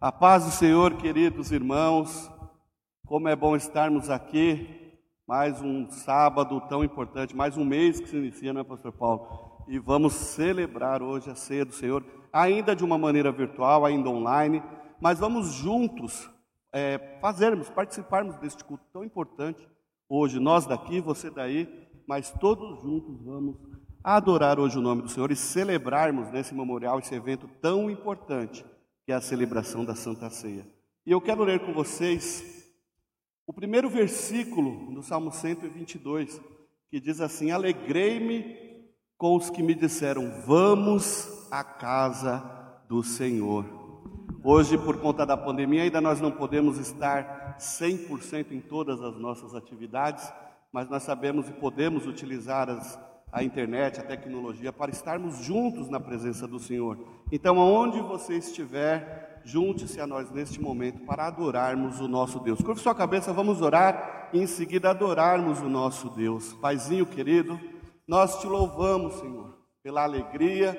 A paz do Senhor, queridos irmãos, como é bom estarmos aqui, mais um sábado tão importante, mais um mês que se inicia, não é, Pastor Paulo? E vamos celebrar hoje a ceia do Senhor, ainda de uma maneira virtual, ainda online, mas vamos juntos é, fazermos, participarmos deste culto tão importante. Hoje, nós daqui, você daí, mas todos juntos vamos adorar hoje o nome do Senhor e celebrarmos nesse memorial, esse evento tão importante que é a celebração da Santa Ceia. E eu quero ler com vocês o primeiro versículo do Salmo 122, que diz assim: Alegrei-me com os que me disseram, vamos à casa do Senhor. Hoje, por conta da pandemia, ainda nós não podemos estar 100% em todas as nossas atividades, mas nós sabemos e podemos utilizar as a internet, a tecnologia, para estarmos juntos na presença do Senhor. Então, aonde você estiver, junte-se a nós neste momento para adorarmos o nosso Deus. Curva sua cabeça, vamos orar e em seguida adorarmos o nosso Deus. Paizinho querido, nós te louvamos, Senhor, pela alegria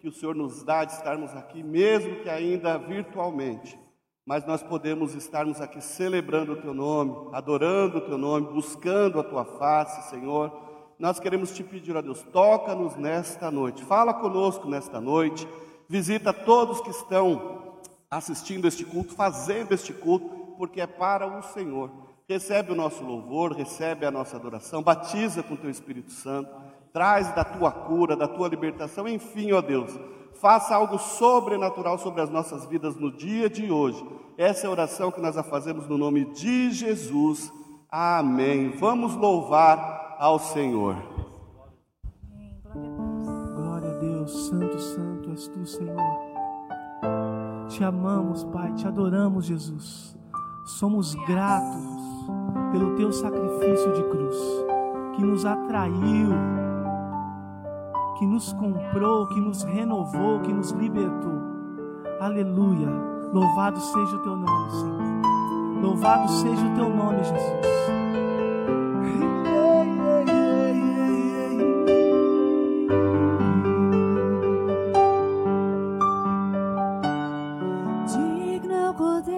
que o Senhor nos dá de estarmos aqui, mesmo que ainda virtualmente. Mas nós podemos estarmos aqui celebrando o teu nome, adorando o teu nome, buscando a tua face, Senhor nós queremos te pedir, a Deus, toca-nos nesta noite, fala conosco nesta noite, visita todos que estão assistindo este culto, fazendo este culto, porque é para o Senhor. Recebe o nosso louvor, recebe a nossa adoração, batiza com o teu Espírito Santo, traz da tua cura, da tua libertação, enfim, ó Deus, faça algo sobrenatural sobre as nossas vidas no dia de hoje. Essa é a oração que nós a fazemos no nome de Jesus. Amém. Vamos louvar ao Senhor. Glória a Deus, Santo, Santo és tu, Senhor. Te amamos, Pai, te adoramos, Jesus. Somos gratos pelo teu sacrifício de cruz, que nos atraiu, que nos comprou, que nos renovou, que nos libertou. Aleluia. Louvado seja o teu nome, Senhor. Louvado seja o teu nome, Jesus. Sempre ao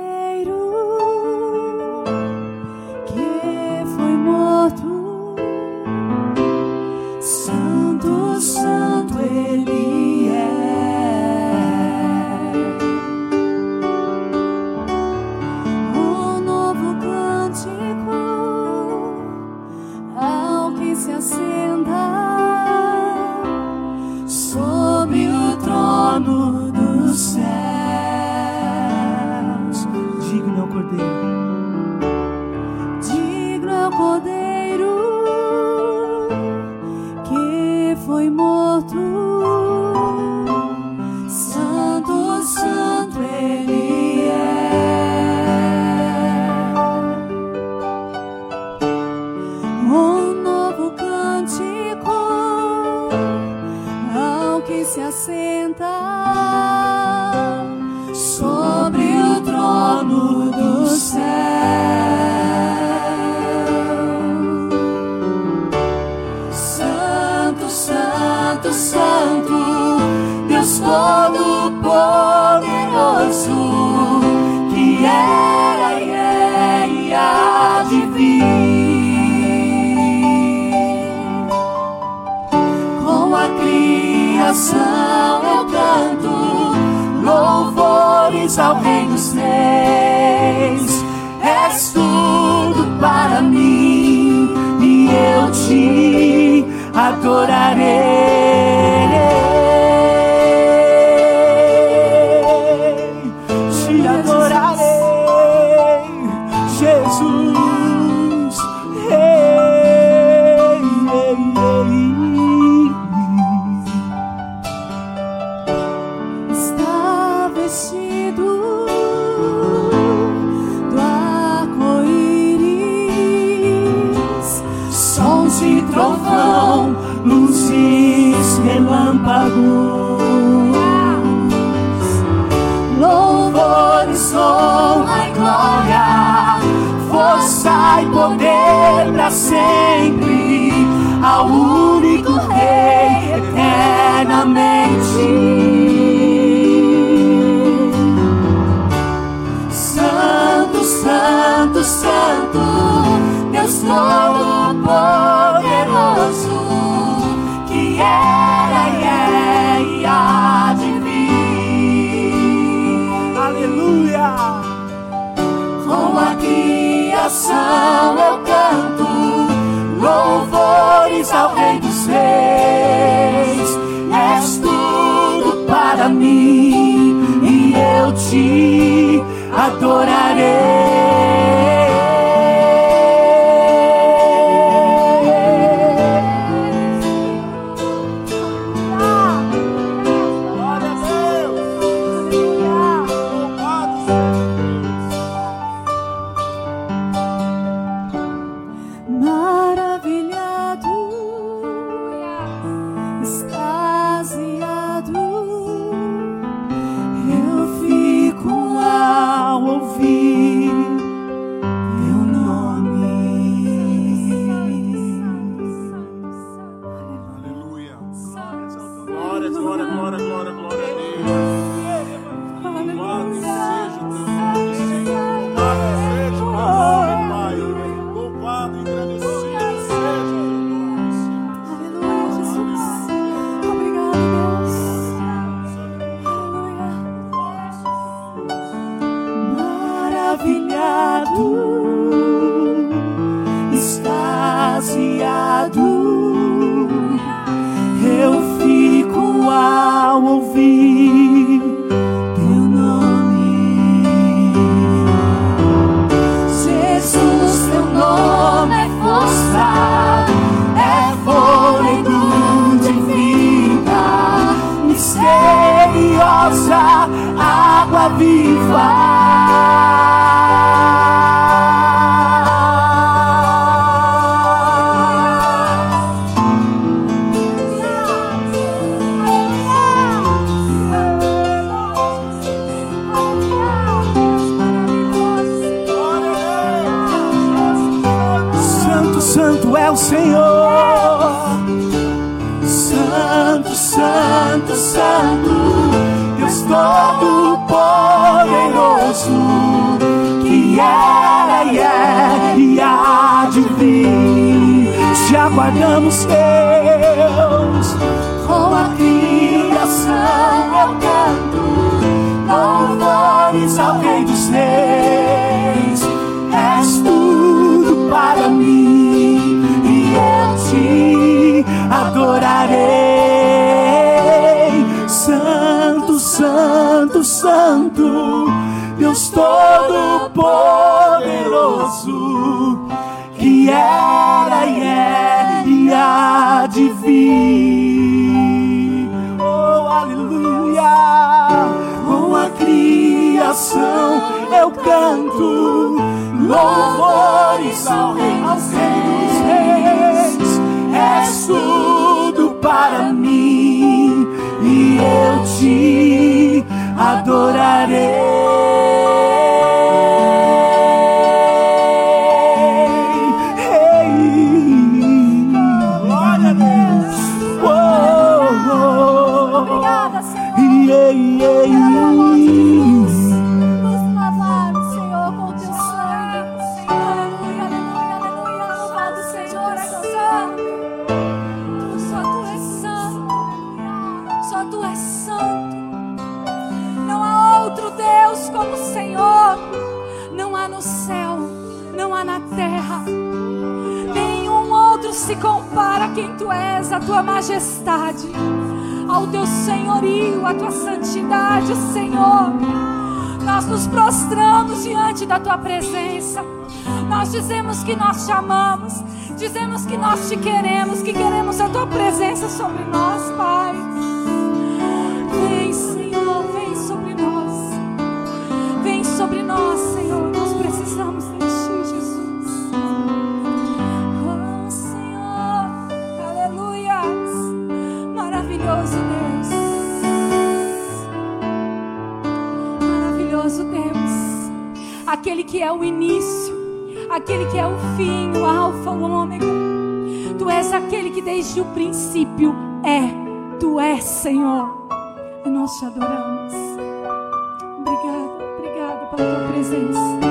Santo, é o Senhor. Santo, santo, santo, Deus Todo-Poderoso, que era e é e há de vir. Te aguardamos, Deus. Deus Todo-Poderoso, que era e é e há de vir. Oh, aleluia! Com a criação eu canto louvores ao Rei, ao Rei dos Reis. És tudo para mim e eu te adorarei. Quem tu és, a tua majestade, ao teu senhorio, a tua santidade, Senhor. Nós nos prostramos diante da tua presença. Nós dizemos que nós te amamos, dizemos que nós te queremos, que queremos a tua presença sobre nós, Pai. Maravilhoso Deus. Maravilhoso Deus. Aquele que é o início, aquele que é o fim, o Alfa, o Ômega. Tu és aquele que desde o princípio é. Tu és, Senhor. E nós te adoramos. Obrigada, obrigada pela tua presença.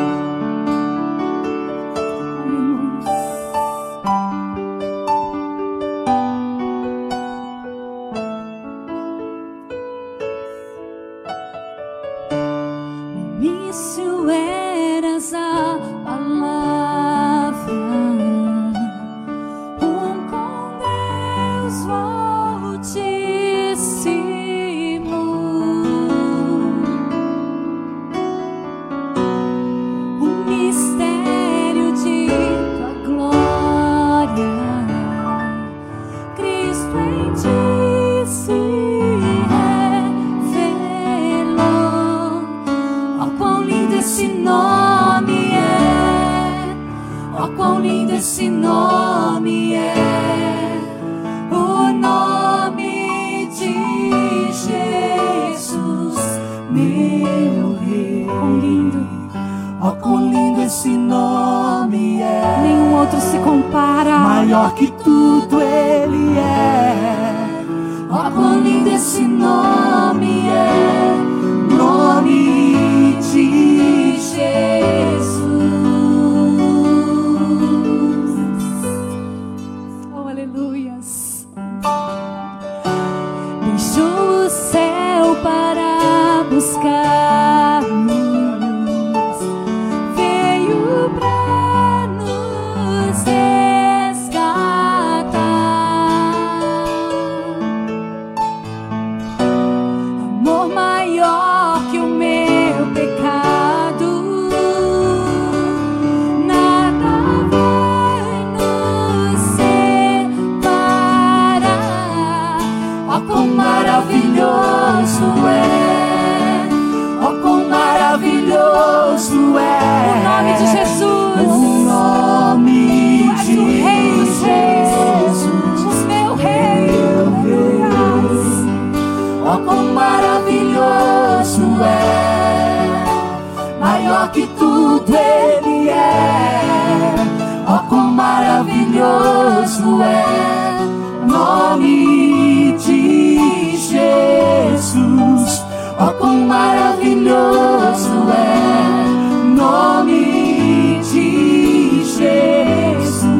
Quão maravilhoso é. Nome de Jesus.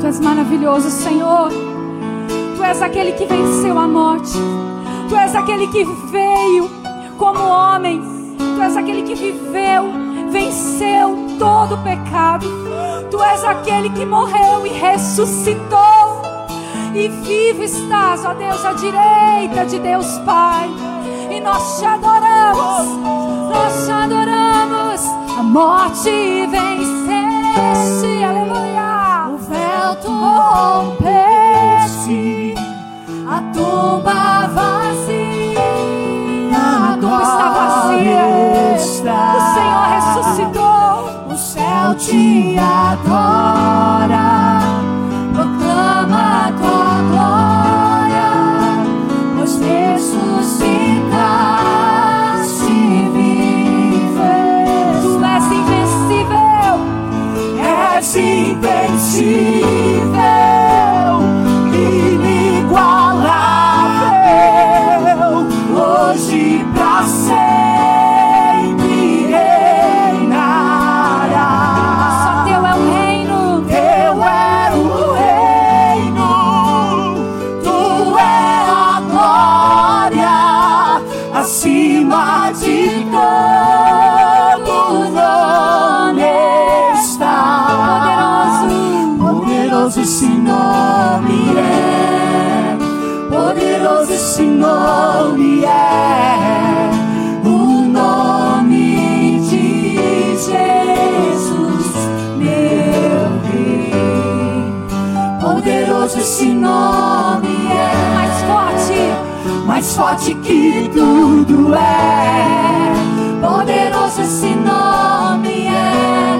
Tu és maravilhoso, Senhor. Tu és aquele que venceu a morte. Tu és aquele que veio como homem. Tu és aquele que viveu, venceu todo o pecado. Tu és aquele que morreu e ressuscitou. E vivo estás, ó Deus, à direita de Deus Pai. E nós te adoramos, nós te adoramos. A morte venceste, aleluia. O véu tu rompeste, a tumba vazia. A tumba está vazia. O Senhor ressuscitou. O céu te adora, You. Poderoso esse nome é, Mais forte. mais forte que tudo é. Poderoso esse nome é,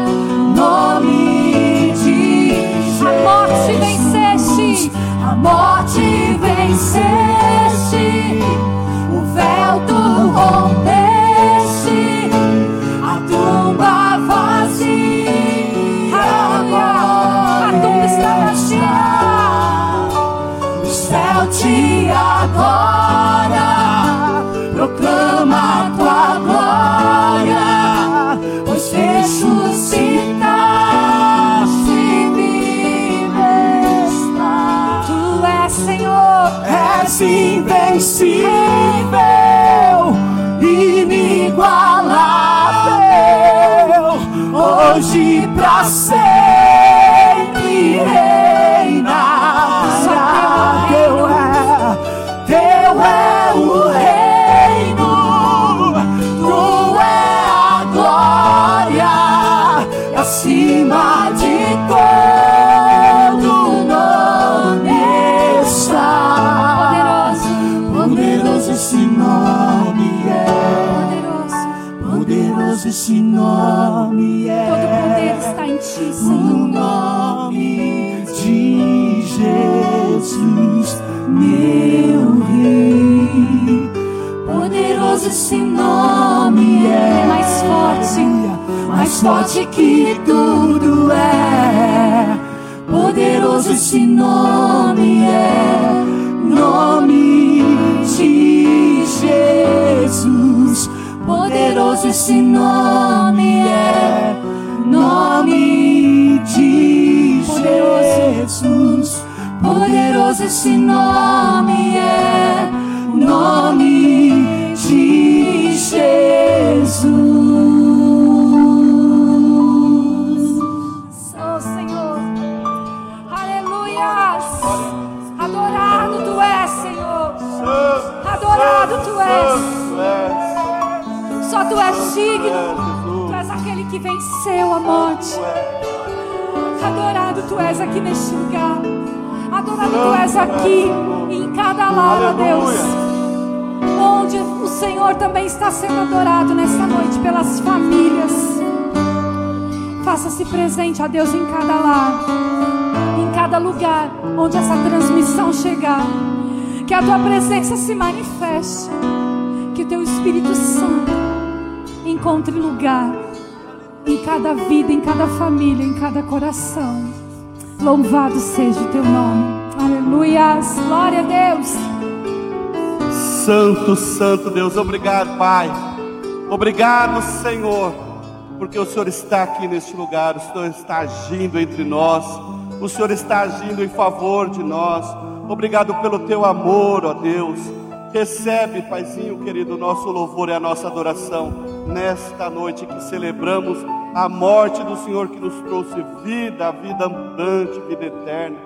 nome de A morte Jesus. venceste. A morte venceste, o véu tu rompeste, inesquecível, inigualável, hoje pra sempre. Forte que tudo é. Poderoso esse nome é. Nome de Jesus. Poderoso esse nome é. Nome de Jesus. Poderoso esse nome é. Nome de Jesus. Tu és digno. Tu és aquele que venceu a morte. Adorado tu és aqui neste lugar. Adorado tu és aqui em cada lar, ó Deus. Onde o Senhor também está sendo adorado nesta noite pelas famílias. Faça-se presente, ó Deus, em cada lar, em cada lugar onde essa transmissão chegar. Que a tua presença se manifeste. Que o teu Espírito Santo encontre lugar em cada vida, em cada família, em cada coração. Louvado seja o teu nome. Aleluias. Glória a Deus. Santo, Santo Deus, obrigado, Pai. Obrigado, Senhor, porque o Senhor está aqui neste lugar, o Senhor está agindo entre nós, o Senhor está agindo em favor de nós. Obrigado pelo teu amor, ó Deus. Recebe, Paizinho querido, o nosso louvor e a nossa adoração nesta noite que celebramos a morte do Senhor que nos trouxe vida, vida abundante, vida eterna.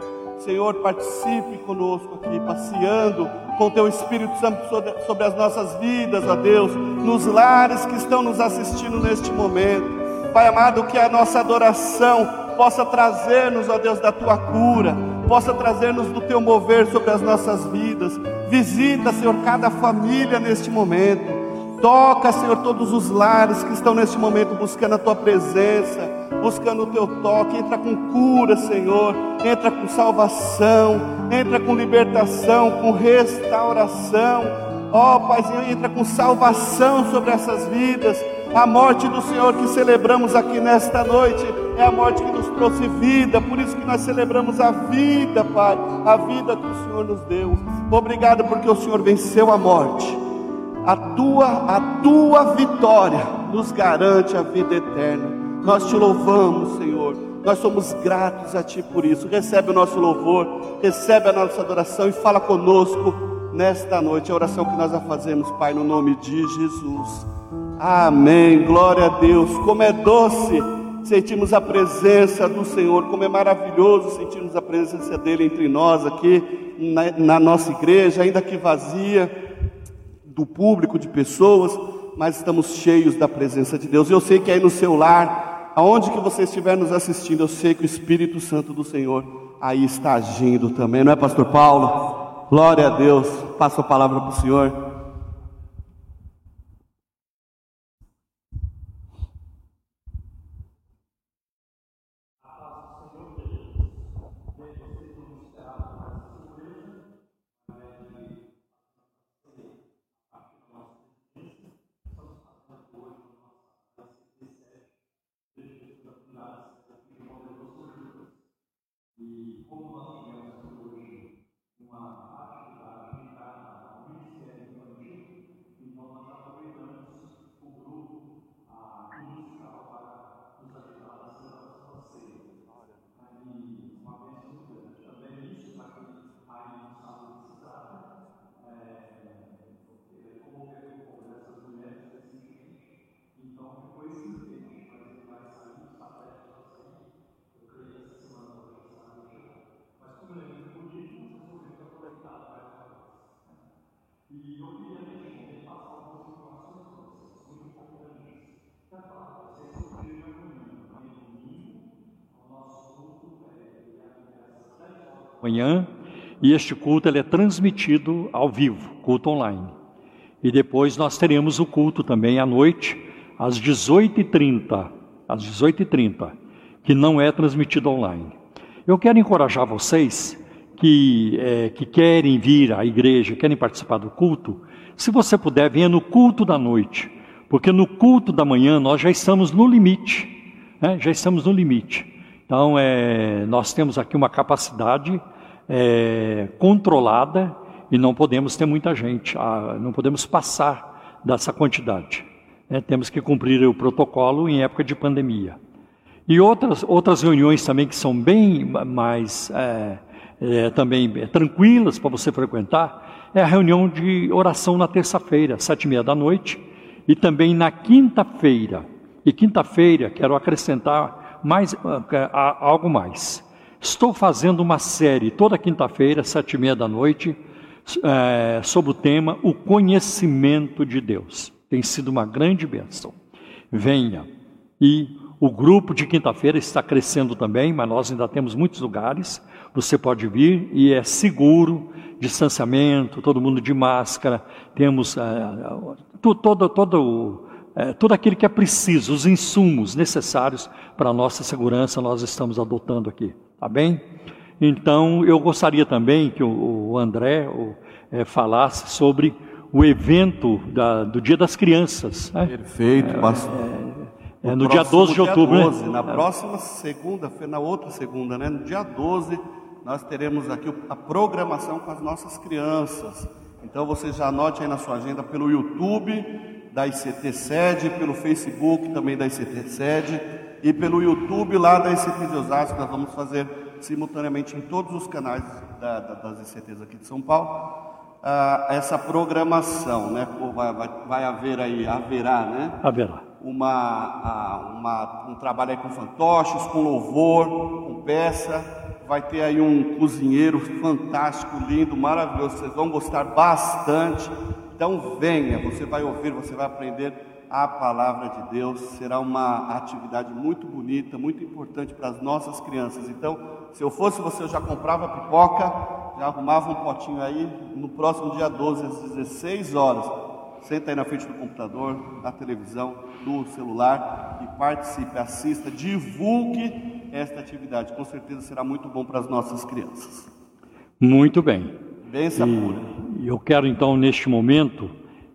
Senhor, participe conosco aqui, passeando com Teu Espírito Santo sobre as nossas vidas, ó Deus, nos lares que estão nos assistindo neste momento. Pai amado, que a nossa adoração possa trazer-nos, ó Deus, da Tua cura, possa trazer-nos do Teu mover sobre as nossas vidas. Visita, Senhor, cada família neste momento. Toca, Senhor, todos os lares que estão neste momento buscando a tua presença, buscando o teu toque. Entra com cura, Senhor. Entra com salvação. Entra com libertação, com restauração. Ó, Paizinho, entra com salvação sobre essas vidas. A morte do Senhor que celebramos aqui nesta noite é a morte que nos trouxe vida. Por isso que nós celebramos a vida, Pai. A vida que o Senhor nos deu. Obrigado porque o Senhor venceu a morte a tua, a tua vitória nos garante a vida eterna. Nós te louvamos, Senhor. Nós somos gratos a Ti por isso. Recebe o nosso louvor, recebe a nossa adoração e fala conosco nesta noite. A oração que nós a fazemos, Pai, no nome de Jesus. Amém. Glória a Deus. Como é doce sentirmos a presença do Senhor. Como é maravilhoso sentirmos a presença dele entre nós aqui na, na nossa igreja, ainda que vazia do público, de pessoas, mas estamos cheios da presença de Deus. Eu sei que aí no seu lar, aonde que você estiver nos assistindo, eu sei que o Espírito Santo do Senhor aí está agindo também, não é, Pastor Paulo? Glória a Deus. Passo a palavra para o Senhor. Manhã, e este culto ele é transmitido ao vivo, culto online. E depois nós teremos o culto também à noite, às 18h30, às 18h30, que não é transmitido online. Eu quero encorajar vocês que, é, que querem vir à igreja, querem participar do culto, se você puder, venha no culto da noite, porque no culto da manhã nós já estamos no limite, né? já estamos no limite. Então, é, nós temos aqui uma capacidade é, controlada e não podemos ter muita gente, não podemos passar dessa quantidade. Né? Temos que cumprir o protocolo em época de pandemia. E outras, outras reuniões também que são bem mais é, é, também tranquilas para você frequentar é a reunião de oração na terça-feira, sete e meia da noite, e também na quinta-feira. E quinta-feira quero acrescentar mais ah, algo mais. Estou fazendo uma série toda quinta-feira, sete e meia da noite, é, sobre o tema O Conhecimento de Deus. Tem sido uma grande bênção. Venha. E o grupo de quinta-feira está crescendo também, mas nós ainda temos muitos lugares. Você pode vir e é seguro, distanciamento, todo mundo de máscara. Temos é, todo, todo, é, tudo aquilo que é preciso, os insumos necessários para a nossa segurança, nós estamos adotando aqui. Tá bem? Então, eu gostaria também que o, o André o, é, falasse sobre o evento da, do Dia das Crianças. Né? Perfeito, é, pastor. É, é no dia 12 de outubro, dia 12, né? Na próxima segunda-feira, na outra segunda, né? No dia 12, nós teremos aqui a programação com as nossas crianças. Então você já anote aí na sua agenda pelo YouTube da ICT Sede, pelo Facebook também da ICT Sede e pelo YouTube lá da ICT de Osasco, nós vamos fazer simultaneamente em todos os canais da, da, das ICTs aqui de São Paulo, ah, essa programação, né? Vai, vai, vai, haver aí, haverá, né? Haverá. Uma, ah, uma, um trabalho aí com fantoches, com louvor, com peça, vai ter aí um cozinheiro fantástico, lindo, maravilhoso, vocês vão gostar bastante. Então venha, você vai ouvir, você vai aprender a palavra de Deus. Será uma atividade muito bonita, muito importante para as nossas crianças. Então, se eu fosse você, eu já comprava pipoca, já arrumava um potinho aí. No próximo dia 12, às 16 horas, senta aí na frente do computador, da televisão, do celular e participe, assista, divulgue esta atividade. Com certeza será muito bom para as nossas crianças. Muito bem. Pura. Eu quero então, neste momento,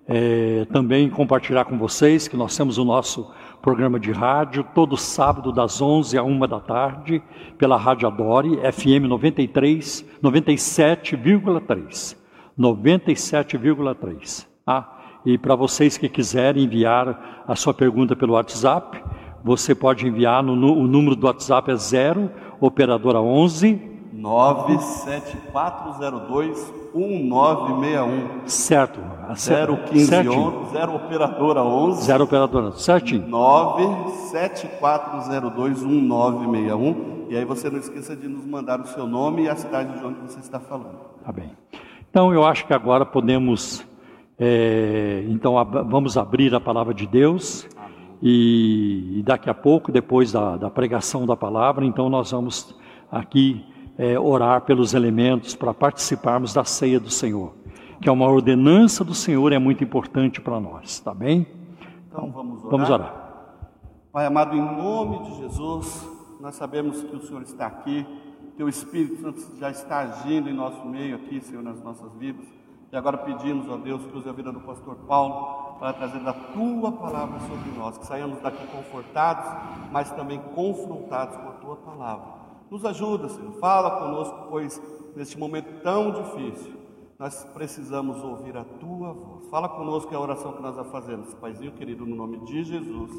é, também compartilhar com vocês que nós temos o nosso programa de rádio todo sábado das 11 a 1 da tarde pela Rádio Adore, FM 93, 97,3. 97,3. Ah, e para vocês que quiserem enviar a sua pergunta pelo WhatsApp, você pode enviar no, o número do WhatsApp é 0 operadora 11 97402 1961. Certo. 015 0 operadora 11. 0 operadora, certinho. 97402 1961. E aí você não esqueça de nos mandar o seu nome e a cidade de onde você está falando. Tá bem. Então eu acho que agora podemos. É, então vamos abrir a palavra de Deus. E, e, daqui a pouco, depois da, da pregação da palavra, então nós vamos aqui é, orar pelos elementos para participarmos da ceia do Senhor, que é uma ordenança do Senhor, é muito importante para nós, tá bem? Então vamos orar. Vamos orar. Pai amado, em nome de Jesus, nós sabemos que o Senhor está aqui, Teu Espírito Santo já está agindo em nosso meio aqui, Senhor, nas nossas vidas. E agora pedimos, ó Deus, que use a vida do pastor Paulo para trazer a tua palavra sobre nós, que saiamos daqui confortados, mas também confrontados com a tua palavra. Nos ajuda, Senhor. Fala conosco, pois neste momento tão difícil, nós precisamos ouvir a tua voz. Fala conosco é a oração que nós a fazemos, Paizinho querido, no nome de Jesus.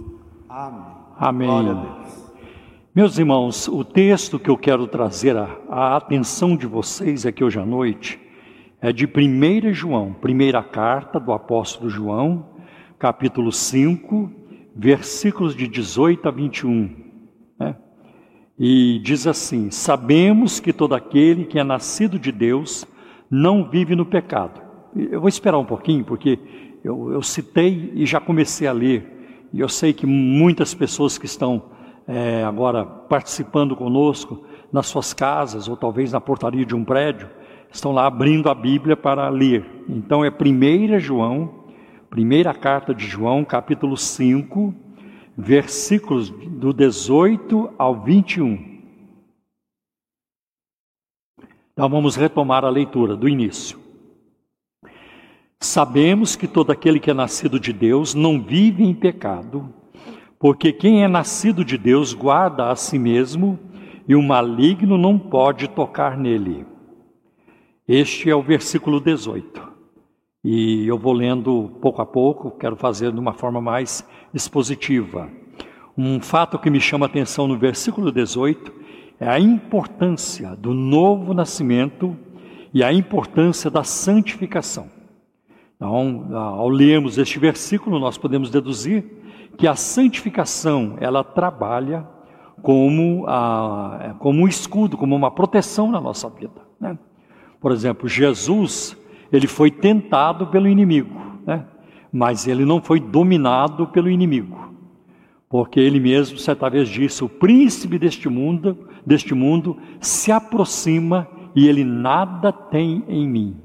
Amém. Amém. Glória a Deus. Meus irmãos, o texto que eu quero trazer a atenção de vocês aqui hoje à noite é de 1 João, primeira carta do apóstolo João, capítulo 5, versículos de 18 a 21. E diz assim: Sabemos que todo aquele que é nascido de Deus não vive no pecado. Eu vou esperar um pouquinho, porque eu, eu citei e já comecei a ler, e eu sei que muitas pessoas que estão é, agora participando conosco nas suas casas ou talvez na portaria de um prédio, estão lá abrindo a Bíblia para ler. Então é 1 João, primeira carta de João, capítulo 5, versículos do 18 ao 21. Então vamos retomar a leitura do início. Sabemos que todo aquele que é nascido de Deus não vive em pecado, porque quem é nascido de Deus guarda a si mesmo e o maligno não pode tocar nele. Este é o versículo 18. E eu vou lendo pouco a pouco, quero fazer de uma forma mais expositiva. Um fato que me chama a atenção no versículo 18 é a importância do novo nascimento e a importância da santificação. Então, ao lermos este versículo, nós podemos deduzir que a santificação ela trabalha como, a, como um escudo, como uma proteção na nossa vida. Né? Por exemplo, Jesus ele foi tentado pelo inimigo, né? mas ele não foi dominado pelo inimigo, porque ele mesmo certa vez disse: o príncipe deste mundo, deste mundo se aproxima e ele nada tem em mim.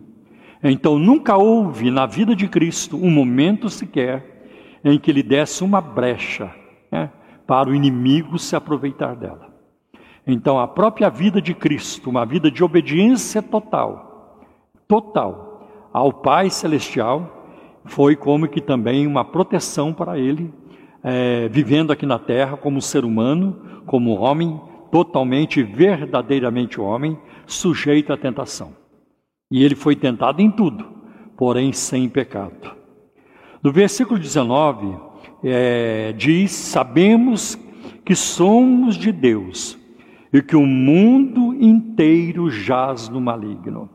Então nunca houve na vida de Cristo um momento sequer em que ele desse uma brecha né, para o inimigo se aproveitar dela. Então a própria vida de Cristo, uma vida de obediência total, total ao Pai Celestial, foi como que também uma proteção para ele, é, vivendo aqui na terra como ser humano, como homem, totalmente, verdadeiramente homem, sujeito à tentação. E ele foi tentado em tudo, porém sem pecado. No versículo 19, é, diz: Sabemos que somos de Deus e que o mundo inteiro jaz no maligno.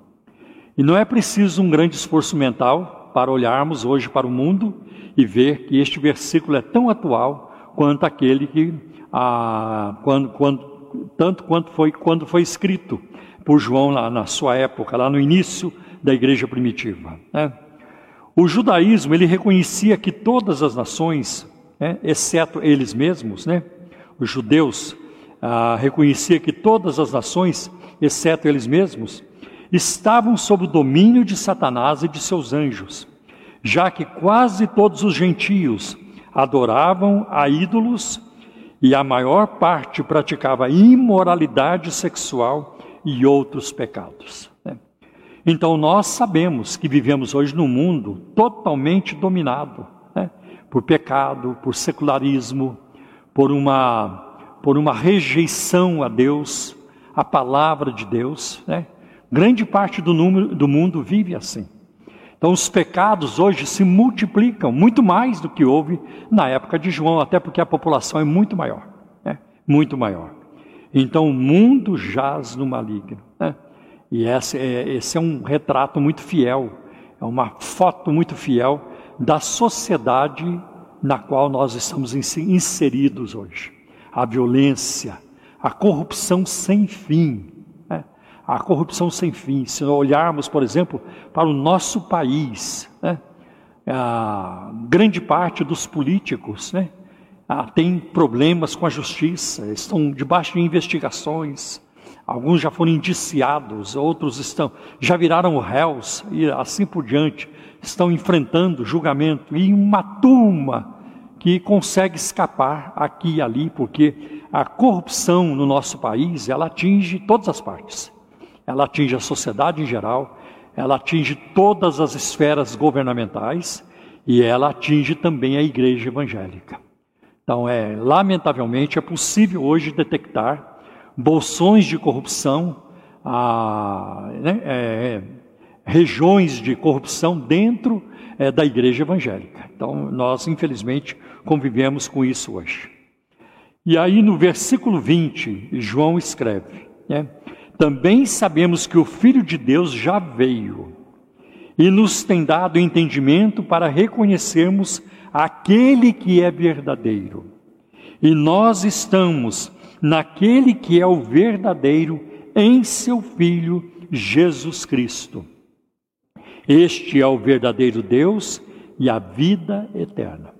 E não é preciso um grande esforço mental para olharmos hoje para o mundo e ver que este versículo é tão atual quanto aquele que, ah, quando, quando, tanto quanto foi quando foi escrito por João lá na sua época, lá no início da igreja primitiva. Né? O judaísmo ele reconhecia que todas as nações, né, exceto eles mesmos, né, os judeus ah, reconhecia que todas as nações, exceto eles mesmos, estavam sob o domínio de Satanás e de seus anjos, já que quase todos os gentios adoravam a ídolos e a maior parte praticava imoralidade sexual e outros pecados. Né? Então nós sabemos que vivemos hoje num mundo totalmente dominado né? por pecado, por secularismo, por uma, por uma rejeição a Deus, a palavra de Deus. Né? Grande parte do, número, do mundo vive assim. Então os pecados hoje se multiplicam muito mais do que houve na época de João, até porque a população é muito maior, né? muito maior. Então o mundo jaz no maligno. Né? E esse é, esse é um retrato muito fiel, é uma foto muito fiel da sociedade na qual nós estamos inseridos hoje. A violência, a corrupção sem fim. A corrupção sem fim. Se olharmos, por exemplo, para o nosso país, né? a grande parte dos políticos, né? têm problemas com a justiça, estão debaixo de investigações, alguns já foram indiciados, outros estão já viraram réus e assim por diante, estão enfrentando julgamento e uma turma que consegue escapar aqui e ali, porque a corrupção no nosso país, ela atinge todas as partes. Ela atinge a sociedade em geral, ela atinge todas as esferas governamentais e ela atinge também a igreja evangélica. Então, é, lamentavelmente, é possível hoje detectar bolsões de corrupção, a, né, é, regiões de corrupção dentro é, da igreja evangélica. Então, nós, infelizmente, convivemos com isso hoje. E aí, no versículo 20, João escreve: né, Também sabemos que o Filho de Deus já veio e nos tem dado entendimento para reconhecermos aquele que é verdadeiro. E nós estamos naquele que é o verdadeiro, em seu Filho Jesus Cristo. Este é o verdadeiro Deus e a vida eterna.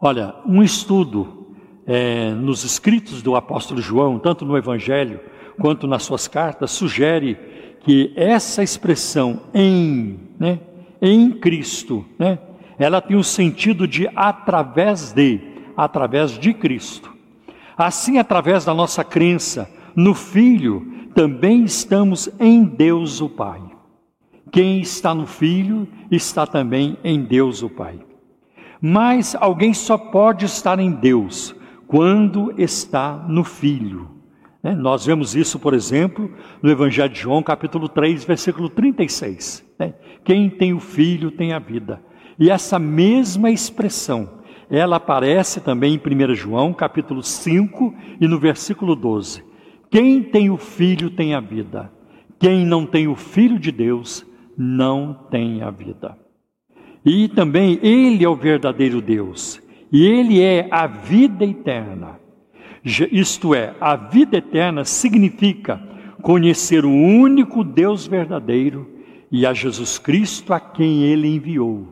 Olha, um estudo é, nos escritos do apóstolo João, tanto no Evangelho quanto nas suas cartas, sugere que essa expressão em, né, em Cristo, né, ela tem o sentido de através de, através de Cristo. Assim, através da nossa crença no Filho, também estamos em Deus o Pai. Quem está no Filho está também em Deus o Pai. Mas alguém só pode estar em Deus quando está no Filho. Né? Nós vemos isso, por exemplo, no Evangelho de João, capítulo 3, versículo 36. Né? Quem tem o Filho tem a vida. E essa mesma expressão, ela aparece também em 1 João, capítulo 5 e no versículo 12. Quem tem o Filho tem a vida. Quem não tem o Filho de Deus não tem a vida. E também Ele é o verdadeiro Deus, e Ele é a vida eterna. Isto é, a vida eterna significa conhecer o único Deus verdadeiro e a Jesus Cristo a quem Ele enviou.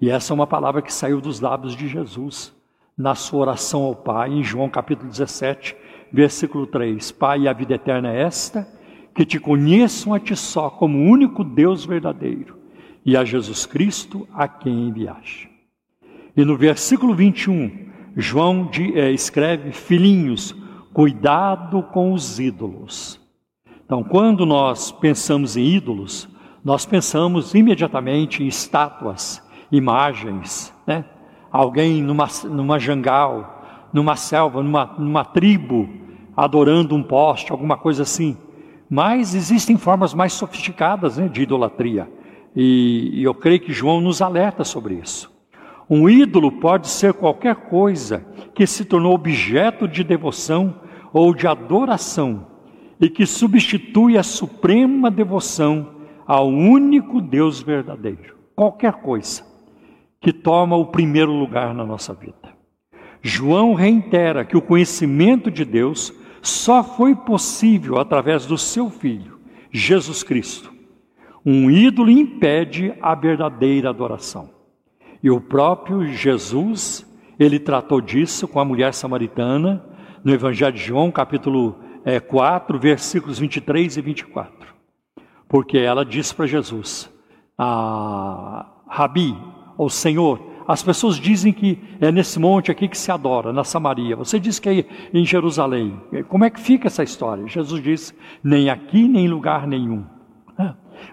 E essa é uma palavra que saiu dos lábios de Jesus na sua oração ao Pai, em João capítulo 17, versículo 3: Pai, a vida eterna é esta, que te conheçam a ti só como único Deus verdadeiro e a Jesus Cristo a quem enviaste. E no versículo 21, João de, é, escreve: Filhinhos, cuidado com os ídolos. Então, quando nós pensamos em ídolos, nós pensamos imediatamente em estátuas, imagens, né? Alguém numa, numa jangal, numa selva, numa, numa tribo, adorando um poste, alguma coisa assim. Mas existem formas mais sofisticadas né, de idolatria. E, e eu creio que João nos alerta sobre isso. Um ídolo pode ser qualquer coisa que se tornou objeto de devoção ou de adoração e que substitui a suprema devoção ao único Deus verdadeiro. Qualquer coisa que toma o primeiro lugar na nossa vida. João reitera que o conhecimento de Deus só foi possível através do seu Filho, Jesus Cristo. Um ídolo impede a verdadeira adoração. E o próprio Jesus, ele tratou disso com a mulher samaritana, no Evangelho de João, capítulo é, 4, versículos 23 e 24. Porque ela disse para Jesus: ah, Rabi, ou Senhor, as pessoas dizem que é nesse monte aqui que se adora, na Samaria. Você diz que é em Jerusalém. Como é que fica essa história? Jesus disse: nem aqui, nem em lugar nenhum.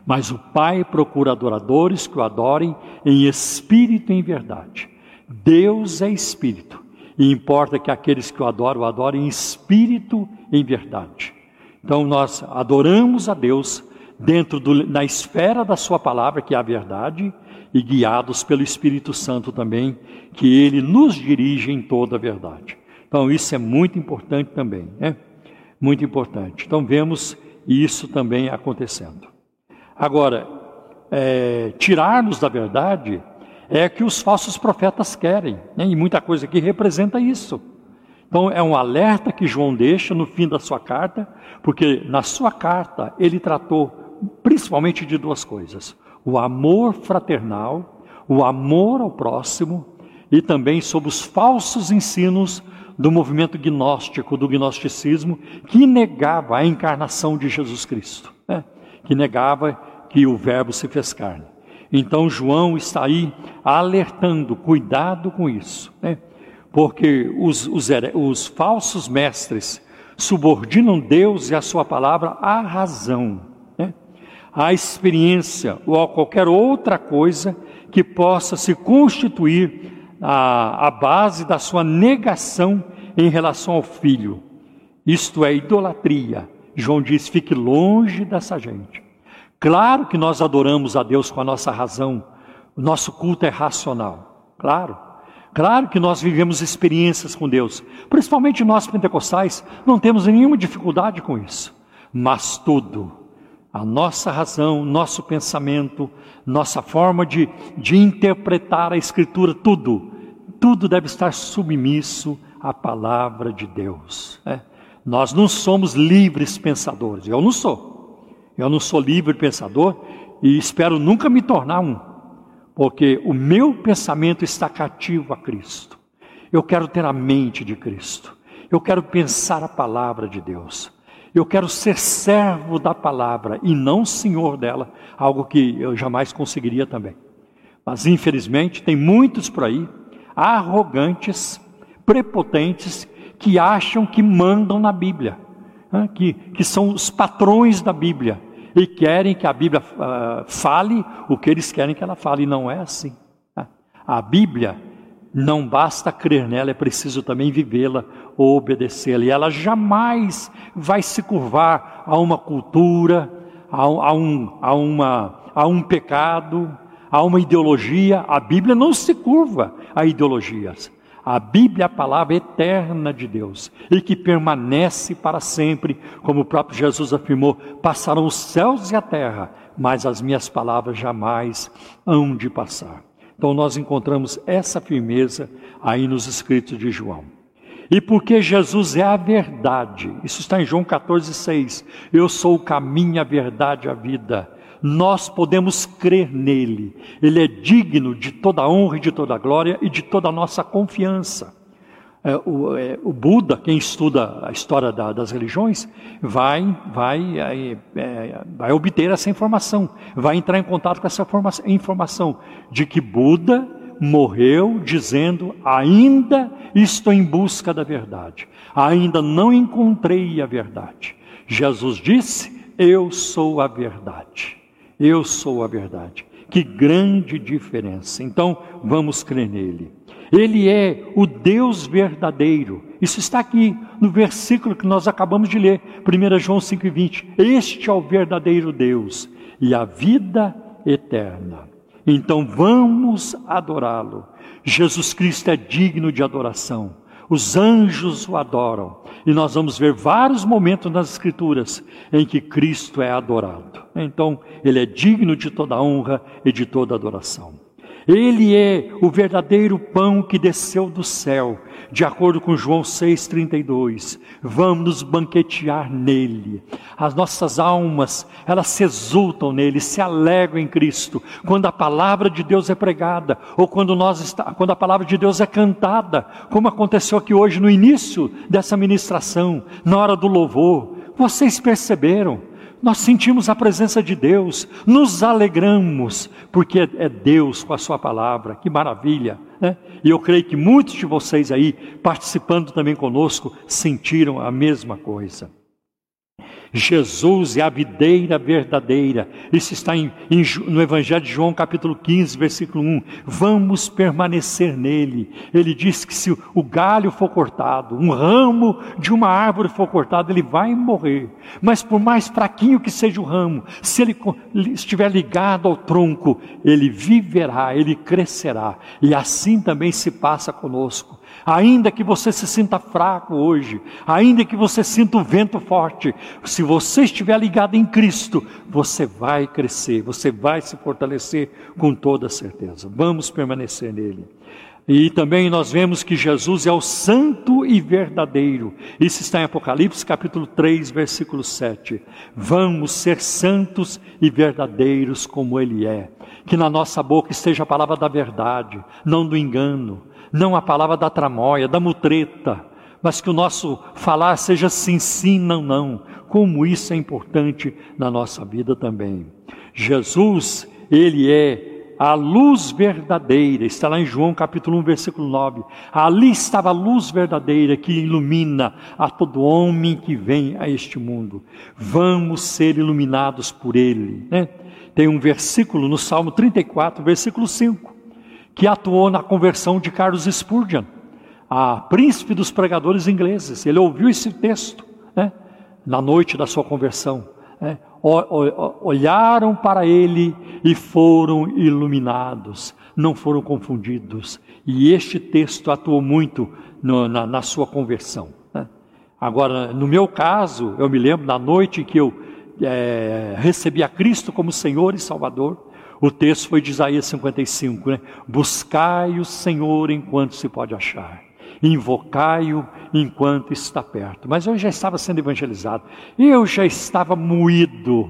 Mas o Pai procura adoradores que o adorem em espírito e em verdade. Deus é espírito. E importa que aqueles que o adoram, o adorem em espírito e em verdade. Então nós adoramos a Deus dentro do, na esfera da Sua palavra, que é a verdade, e guiados pelo Espírito Santo também, que ele nos dirige em toda a verdade. Então, isso é muito importante também, né? Muito importante. Então, vemos isso também acontecendo. Agora, é, tirar-nos da verdade é que os falsos profetas querem, né? e muita coisa aqui representa isso. Então, é um alerta que João deixa no fim da sua carta, porque na sua carta ele tratou principalmente de duas coisas: o amor fraternal, o amor ao próximo e também sobre os falsos ensinos do movimento gnóstico, do gnosticismo, que negava a encarnação de Jesus Cristo? Que negava que o Verbo se fez carne. Então João está aí alertando, cuidado com isso, né? porque os, os, os falsos mestres subordinam Deus e a sua palavra à razão à experiência ou a qualquer outra coisa que possa se constituir a, a base da sua negação em relação ao filho. Isto é idolatria. João diz: fique longe dessa gente. Claro que nós adoramos a Deus com a nossa razão, o nosso culto é racional, claro. Claro que nós vivemos experiências com Deus, principalmente nós pentecostais, não temos nenhuma dificuldade com isso, mas tudo a nossa razão, nosso pensamento, nossa forma de, de interpretar a Escritura, tudo, tudo deve estar submisso à palavra de Deus. Né? Nós não somos livres pensadores, eu não sou. Eu não sou livre pensador e espero nunca me tornar um, porque o meu pensamento está cativo a Cristo. Eu quero ter a mente de Cristo. Eu quero pensar a palavra de Deus. Eu quero ser servo da palavra e não senhor dela, algo que eu jamais conseguiria também. Mas infelizmente tem muitos por aí, arrogantes, prepotentes, que acham que mandam na Bíblia, né? que, que são os patrões da Bíblia e querem que a Bíblia uh, fale o que eles querem que ela fale, e não é assim. Né? A Bíblia não basta crer nela, é preciso também vivê-la ou obedecê-la. E ela jamais vai se curvar a uma cultura, a, a, um, a, uma, a um pecado, a uma ideologia. A Bíblia não se curva a ideologias. A Bíblia é a palavra eterna de Deus e que permanece para sempre, como o próprio Jesus afirmou: passarão os céus e a terra, mas as minhas palavras jamais hão de passar. Então nós encontramos essa firmeza aí nos escritos de João. E porque Jesus é a verdade, isso está em João 14,6. Eu sou o caminho, a verdade, a vida. Nós podemos crer nele, ele é digno de toda a honra e de toda a glória e de toda a nossa confiança. É, o, é, o, Buda, quem estuda a história da, das religiões, vai, vai, é, é, vai obter essa informação, vai entrar em contato com essa informação de que Buda morreu dizendo: ainda estou em busca da verdade, ainda não encontrei a verdade. Jesus disse: Eu sou a verdade, eu sou a verdade. Que grande diferença. Então, vamos crer nele. Ele é o Deus verdadeiro. Isso está aqui no versículo que nós acabamos de ler, 1 João 5,20. Este é o verdadeiro Deus e a vida eterna. Então vamos adorá-lo. Jesus Cristo é digno de adoração. Os anjos o adoram. E nós vamos ver vários momentos nas Escrituras em que Cristo é adorado. Então, ele é digno de toda honra e de toda adoração. Ele é o verdadeiro pão que desceu do céu, de acordo com João 6,32. Vamos nos banquetear nele. As nossas almas, elas se exultam nele, se alegram em Cristo, quando a palavra de Deus é pregada, ou quando, nós está, quando a palavra de Deus é cantada, como aconteceu aqui hoje no início dessa ministração, na hora do louvor. Vocês perceberam? Nós sentimos a presença de Deus, nos alegramos, porque é Deus com a Sua palavra, que maravilha, né? E eu creio que muitos de vocês aí, participando também conosco, sentiram a mesma coisa. Jesus é a videira verdadeira. Isso está em, em, no Evangelho de João, capítulo 15, versículo 1. Vamos permanecer nele. Ele diz que se o galho for cortado, um ramo de uma árvore for cortado, ele vai morrer. Mas por mais fraquinho que seja o ramo, se ele estiver ligado ao tronco, ele viverá, ele crescerá. E assim também se passa conosco. Ainda que você se sinta fraco hoje, ainda que você sinta o vento forte, se você estiver ligado em Cristo, você vai crescer, você vai se fortalecer com toda certeza. Vamos permanecer nele. E também nós vemos que Jesus é o santo e verdadeiro. Isso está em Apocalipse capítulo 3, versículo 7. Vamos ser santos e verdadeiros como Ele é. Que na nossa boca esteja a palavra da verdade, não do engano não a palavra da tramóia, da mutreta, mas que o nosso falar seja sim, sim, não, não. Como isso é importante na nossa vida também. Jesus, ele é a luz verdadeira, está lá em João capítulo 1, versículo 9. Ali estava a luz verdadeira que ilumina a todo homem que vem a este mundo. Vamos ser iluminados por ele. Né? Tem um versículo no Salmo 34, versículo 5 que atuou na conversão de Carlos Spurgeon, a príncipe dos pregadores ingleses. Ele ouviu esse texto né, na noite da sua conversão. Né, olharam para ele e foram iluminados, não foram confundidos. E este texto atuou muito no, na, na, sua conversão. Né. Agora, no meu caso, eu me lembro da noite que eu é, recebi a Cristo como Senhor e Salvador. O texto foi de Isaías 55, né? Buscai o Senhor enquanto se pode achar, invocai-o enquanto está perto. Mas eu já estava sendo evangelizado, eu já estava moído,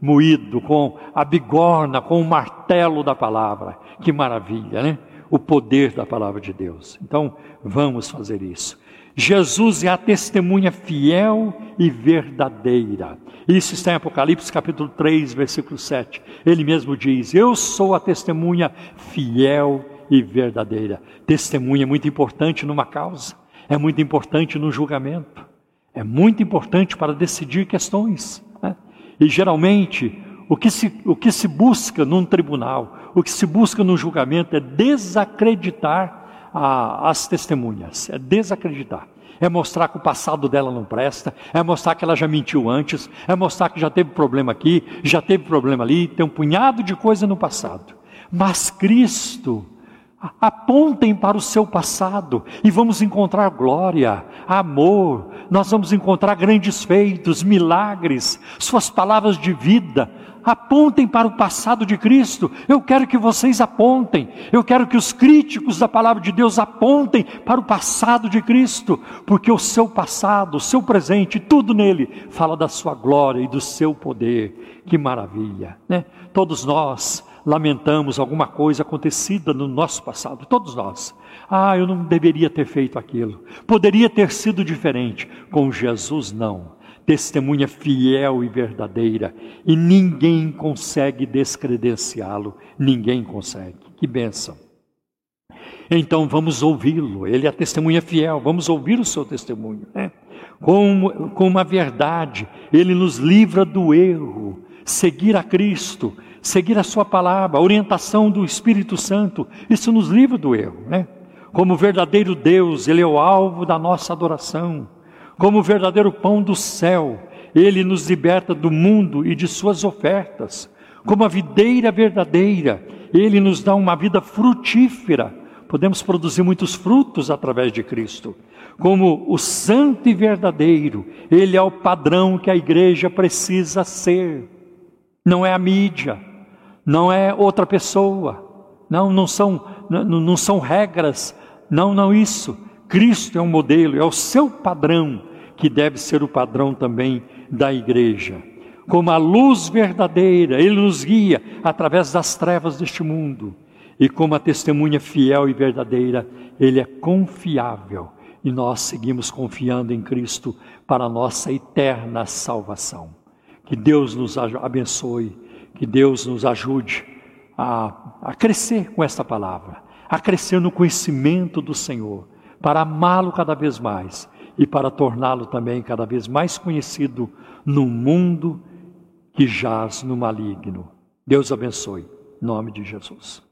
moído com a bigorna, com o martelo da palavra. Que maravilha, né? O poder da palavra de Deus. Então, vamos fazer isso. Jesus é a testemunha fiel e verdadeira. Isso está em Apocalipse capítulo 3, versículo 7. Ele mesmo diz: Eu sou a testemunha fiel e verdadeira. Testemunha é muito importante numa causa, é muito importante no julgamento, é muito importante para decidir questões. Né? E geralmente, o que, se, o que se busca num tribunal, o que se busca no julgamento é desacreditar a, as testemunhas, é desacreditar. É mostrar que o passado dela não presta, é mostrar que ela já mentiu antes, é mostrar que já teve problema aqui, já teve problema ali, tem um punhado de coisa no passado. Mas Cristo, apontem para o seu passado e vamos encontrar glória, amor, nós vamos encontrar grandes feitos, milagres, Suas palavras de vida, apontem para o passado de Cristo. Eu quero que vocês apontem. Eu quero que os críticos da palavra de Deus apontem para o passado de Cristo, porque o seu passado, o seu presente, tudo nele fala da sua glória e do seu poder. Que maravilha, né? Todos nós lamentamos alguma coisa acontecida no nosso passado, todos nós. Ah, eu não deveria ter feito aquilo. Poderia ter sido diferente. Com Jesus, não testemunha fiel e verdadeira, e ninguém consegue descredenciá-lo, ninguém consegue. Que bênção. Então vamos ouvi-lo, ele é a testemunha fiel, vamos ouvir o seu testemunho, né? com, com uma verdade, ele nos livra do erro, seguir a Cristo, seguir a Sua palavra, a orientação do Espírito Santo, isso nos livra do erro, né? Como verdadeiro Deus, Ele é o alvo da nossa adoração como o verdadeiro pão do céu, ele nos liberta do mundo e de suas ofertas. Como a videira verdadeira, ele nos dá uma vida frutífera. Podemos produzir muitos frutos através de Cristo. Como o santo e verdadeiro, ele é o padrão que a igreja precisa ser. Não é a mídia, não é outra pessoa, não, não são, não, não são regras, não, não isso. Cristo é um modelo, é o seu padrão, que deve ser o padrão também da igreja. Como a luz verdadeira, Ele nos guia através das trevas deste mundo. E como a testemunha fiel e verdadeira, Ele é confiável. E nós seguimos confiando em Cristo para a nossa eterna salvação. Que Deus nos abençoe, que Deus nos ajude a, a crescer com esta palavra, a crescer no conhecimento do Senhor para amá-lo cada vez mais e para torná-lo também cada vez mais conhecido no mundo que jaz no maligno. Deus abençoe, em nome de Jesus.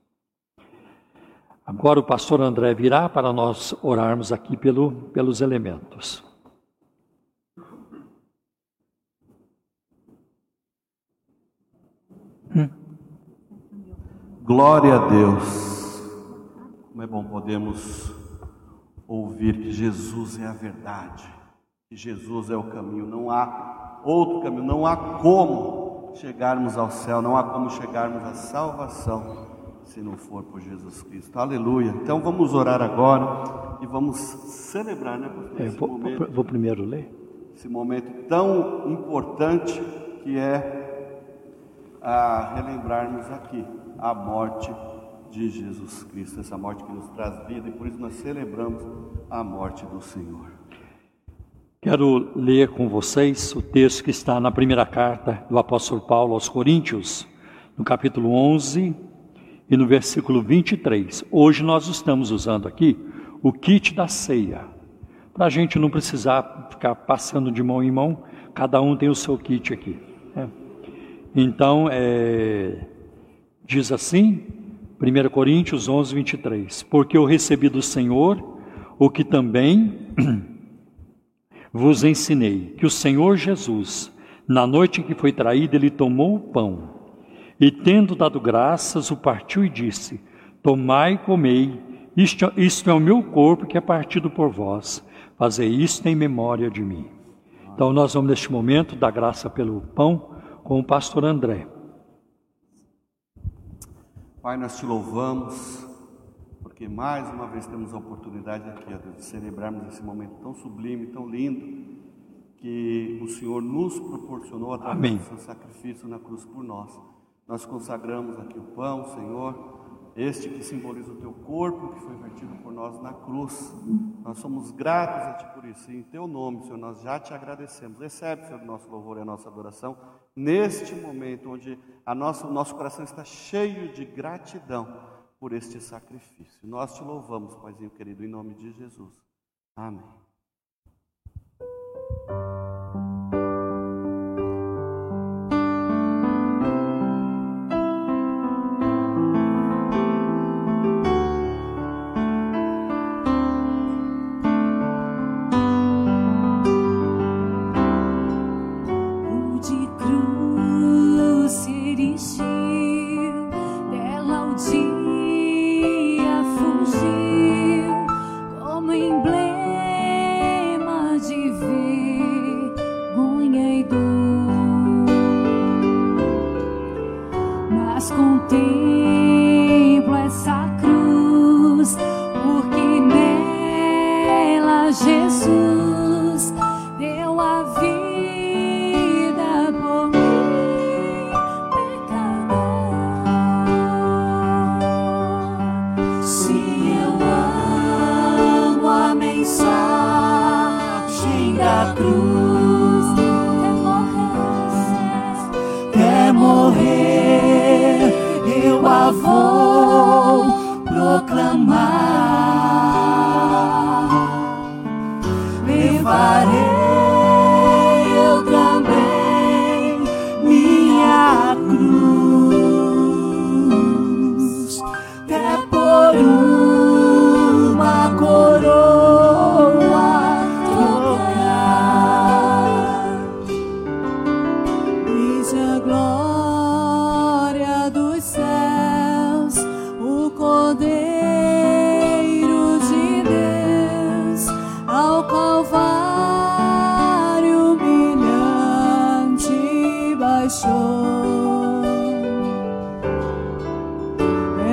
Agora o pastor André virá para nós orarmos aqui pelo, pelos elementos. Glória a Deus. Como é bom podemos ouvir que Jesus é a verdade, que Jesus é o caminho, não há outro caminho, não há como chegarmos ao céu, não há como chegarmos à salvação se não for por Jesus Cristo. Aleluia. Então vamos orar agora e vamos celebrar, né? É, vou, momento, vou primeiro ler. Esse momento tão importante que é a relembrarmos aqui a morte de Jesus Cristo, essa morte que nos traz vida e por isso nós celebramos a morte do Senhor. Quero ler com vocês o texto que está na primeira carta do apóstolo Paulo aos Coríntios, no capítulo 11 e no versículo 23. Hoje nós estamos usando aqui o kit da ceia, para a gente não precisar ficar passando de mão em mão, cada um tem o seu kit aqui. Né? Então, é, diz assim, 1 Coríntios 11, 23. Porque eu recebi do Senhor o que também vos ensinei: que o Senhor Jesus, na noite em que foi traído, ele tomou o pão e, tendo dado graças, o partiu e disse: Tomai e comei, isto, isto é o meu corpo que é partido por vós, fazei isto em memória de mim. Então, nós vamos neste momento dar graça pelo pão com o pastor André. Pai, nós te louvamos, porque mais uma vez temos a oportunidade aqui, ó, de celebrarmos esse momento tão sublime, tão lindo, que o Senhor nos proporcionou através Amém. do seu sacrifício na cruz por nós. Nós consagramos aqui o pão, Senhor, este que simboliza o teu corpo, que foi vertido por nós. nós na cruz. Nós somos gratos a Ti por isso. E em Teu nome, Senhor, nós já te agradecemos. Recebe, Senhor, o nosso louvor e a nossa adoração neste momento onde a nossa, o nosso coração está cheio de gratidão por este sacrifício. Nós te louvamos, Paizinho querido, em nome de Jesus. Amém.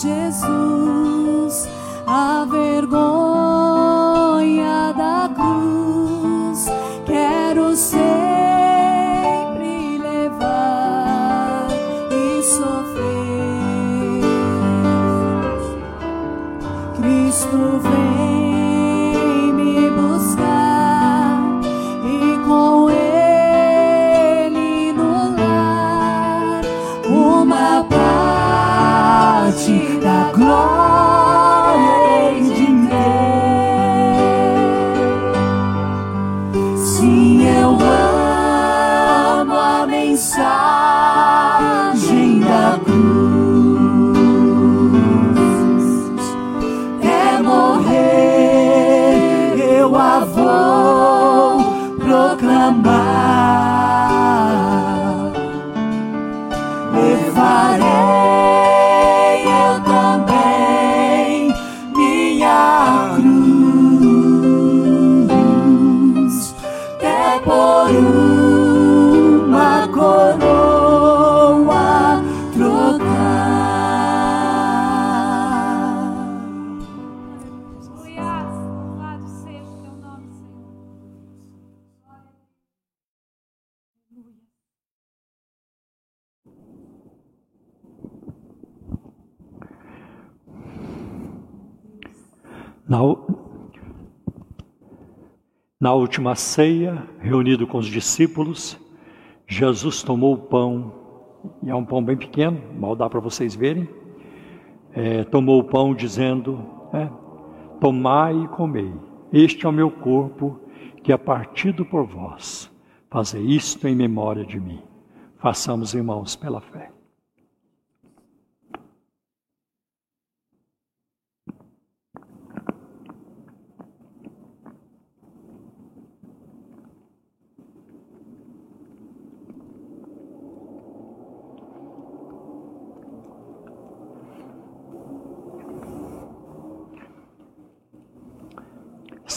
Jesus, a vergonha. Na última ceia, reunido com os discípulos, Jesus tomou o pão, e é um pão bem pequeno, mal dá para vocês verem. É, tomou o pão dizendo: é, Tomai e comei, este é o meu corpo que é partido por vós. Fazei isto em memória de mim. Façamos, irmãos, pela fé.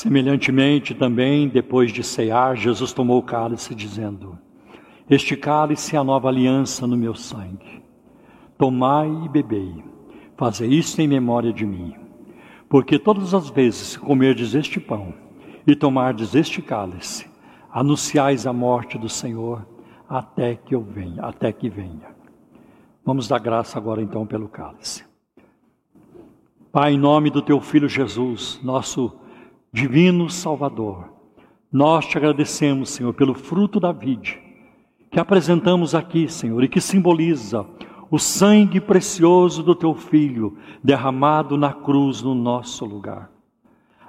Semelhantemente, também, depois de cear, Jesus tomou o cálice, dizendo: Este cálice é a nova aliança no meu sangue. Tomai e bebei, fazei isto em memória de mim. Porque todas as vezes que comerdes este pão e tomardes este cálice, anunciais a morte do Senhor até que eu venha, até que venha. Vamos dar graça agora então pelo cálice. Pai, em nome do teu filho Jesus, nosso divino Salvador, nós te agradecemos, Senhor, pelo fruto da vide que apresentamos aqui, Senhor, e que simboliza o sangue precioso do teu filho derramado na cruz no nosso lugar.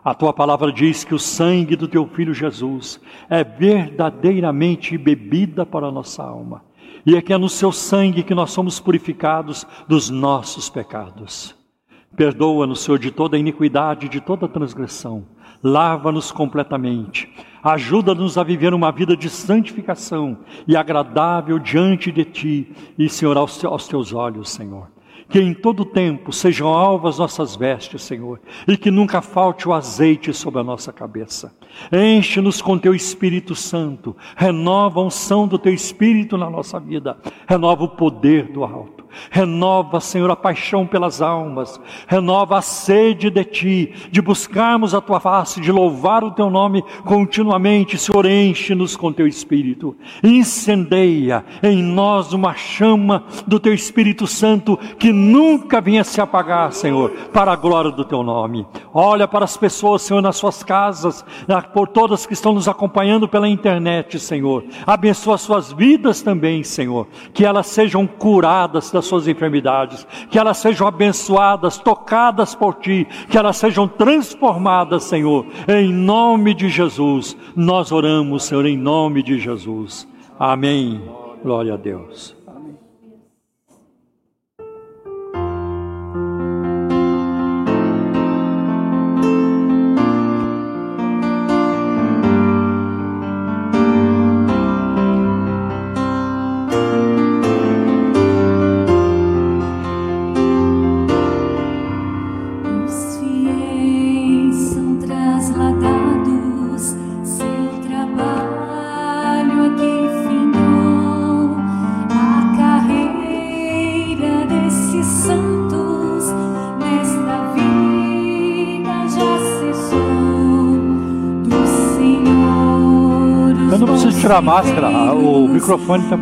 A tua palavra diz que o sangue do teu filho Jesus é verdadeiramente bebida para a nossa alma. E é que é no seu sangue que nós somos purificados dos nossos pecados. Perdoa-nos, Senhor, de toda iniquidade, de toda transgressão. Lava-nos completamente. Ajuda-nos a viver uma vida de santificação e agradável diante de Ti e, Senhor, aos, te- aos Teus olhos, Senhor. Que em todo tempo sejam alvas nossas vestes, Senhor, e que nunca falte o azeite sobre a nossa cabeça. Enche-nos com Teu Espírito Santo, renova a unção do Teu Espírito na nossa vida, renova o poder do alto. Renova, Senhor, a paixão pelas almas, renova a sede de Ti, de buscarmos a Tua face, de louvar o Teu nome continuamente. Senhor, enche-nos com Teu Espírito, incendeia em nós uma chama do Teu Espírito Santo que nunca venha se apagar, Senhor, para a glória do Teu nome. Olha para as pessoas, Senhor, nas suas casas, por todas que estão nos acompanhando pela internet, Senhor. Abençoa suas vidas também, Senhor, que elas sejam curadas das suas enfermidades, que elas sejam abençoadas, tocadas por Ti, que elas sejam transformadas, Senhor, em nome de Jesus. Nós oramos, Senhor, em nome de Jesus. Amém. Glória a Deus. Máscara, o conselhos microfone tá-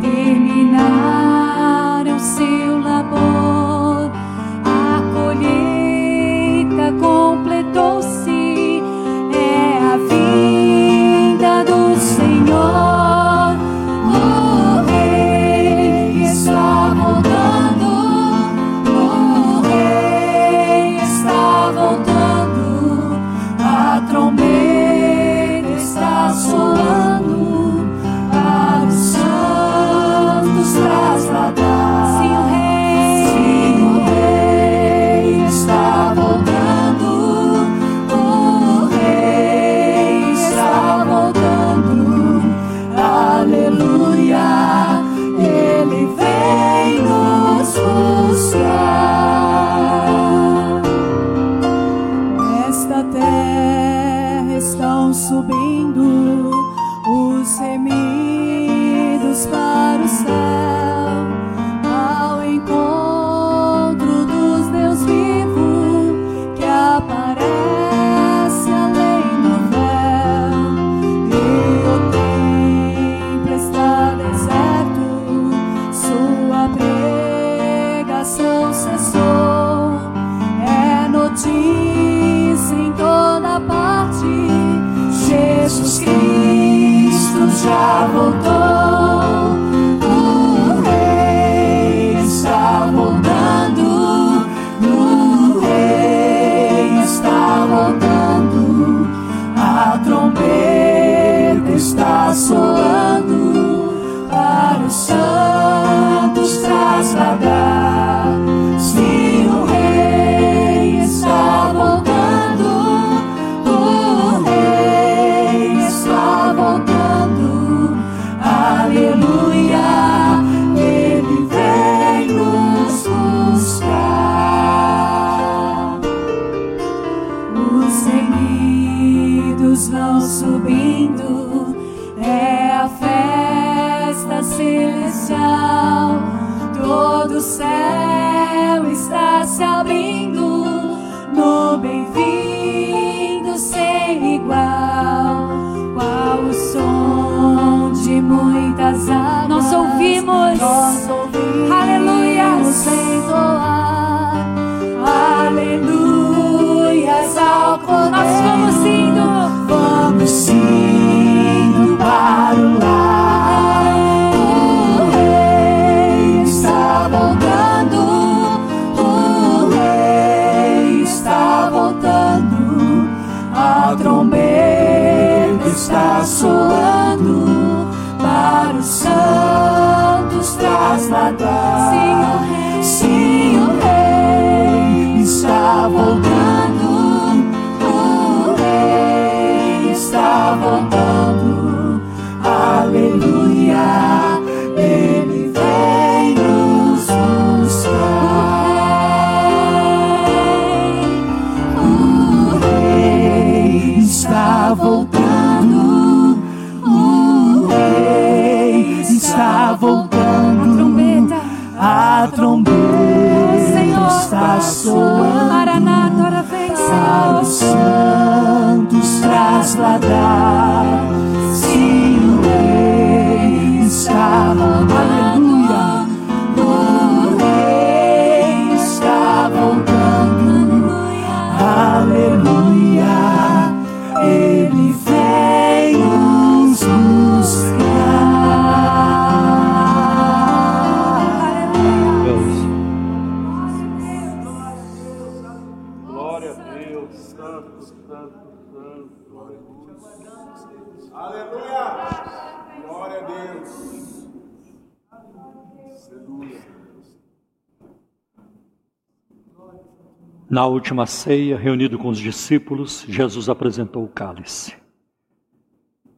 última ceia, reunido com os discípulos, Jesus apresentou o cálice.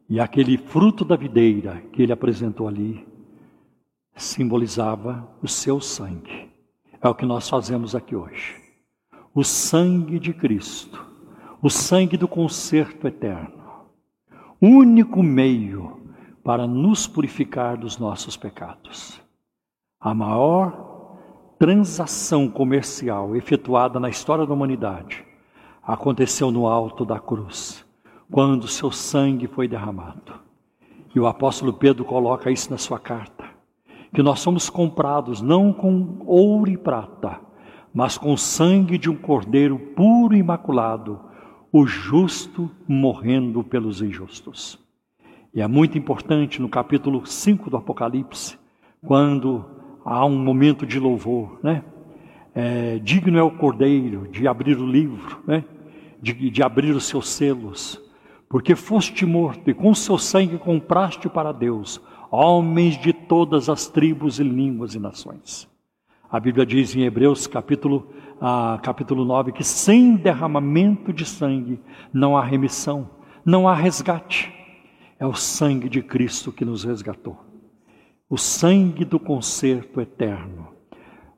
E aquele fruto da videira que ele apresentou ali simbolizava o seu sangue. É o que nós fazemos aqui hoje. O sangue de Cristo, o sangue do conserto eterno, único meio para nos purificar dos nossos pecados. A maior transação comercial efetuada na história da humanidade aconteceu no alto da cruz, quando seu sangue foi derramado. E o apóstolo Pedro coloca isso na sua carta, que nós somos comprados não com ouro e prata, mas com o sangue de um cordeiro puro e imaculado, o justo morrendo pelos injustos. E é muito importante no capítulo 5 do Apocalipse, quando há um momento de louvor, né? É, digno é o cordeiro de abrir o livro, né? De, de abrir os seus selos, porque foste morto e com seu sangue compraste para Deus homens de todas as tribos e línguas e nações. A Bíblia diz em Hebreus capítulo, ah, capítulo 9 que sem derramamento de sangue não há remissão, não há resgate. É o sangue de Cristo que nos resgatou. O sangue do concerto eterno.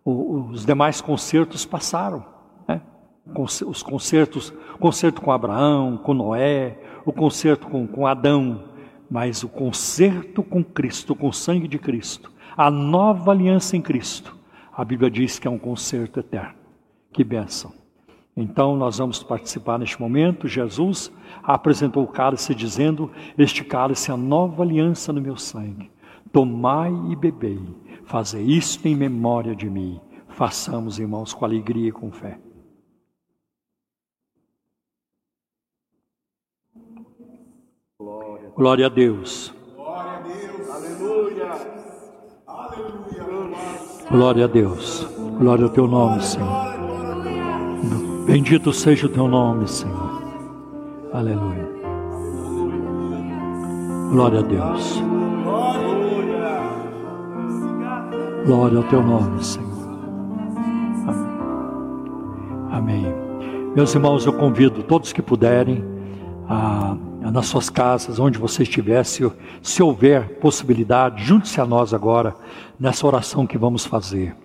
Os demais concertos passaram. né? Os concertos, concerto com Abraão, com Noé, o concerto com, com Adão, mas o concerto com Cristo, com o sangue de Cristo, a nova aliança em Cristo, a Bíblia diz que é um concerto eterno. Que bênção. Então nós vamos participar neste momento. Jesus apresentou o cálice dizendo: Este cálice é a nova aliança no meu sangue. Tomai e bebei. Fazei isto em memória de mim. Façamos, irmãos, com alegria e com fé. Glória a Deus. Aleluia. Aleluia. Glória a Deus. Glória ao teu nome, Senhor. Bendito seja o teu nome, Senhor. Aleluia. Glória a Deus. Glória ao teu nome, Senhor. Amém. Amém. Meus irmãos, eu convido todos que puderem, a, a nas suas casas, onde você estiver, se, se houver possibilidade, junte-se a nós agora nessa oração que vamos fazer.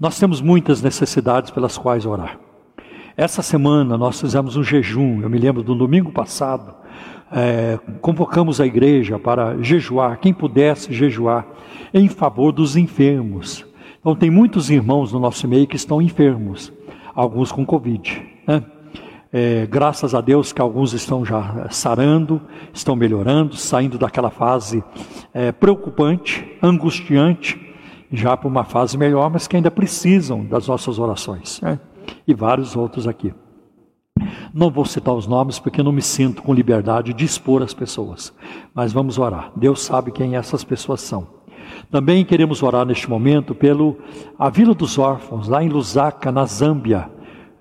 Nós temos muitas necessidades pelas quais orar. Essa semana nós fizemos um jejum, eu me lembro do domingo passado, é, convocamos a igreja para jejuar, quem pudesse jejuar, em favor dos enfermos. Então, tem muitos irmãos no nosso meio que estão enfermos, alguns com Covid. Né? É, graças a Deus que alguns estão já sarando, estão melhorando, saindo daquela fase é, preocupante, angustiante, já para uma fase melhor, mas que ainda precisam das nossas orações. Né? E vários outros aqui. Não vou citar os nomes porque não me sinto com liberdade de expor as pessoas, mas vamos orar. Deus sabe quem essas pessoas são. Também queremos orar neste momento pelo a Vila dos Órfãos, lá em Lusaka, na Zâmbia.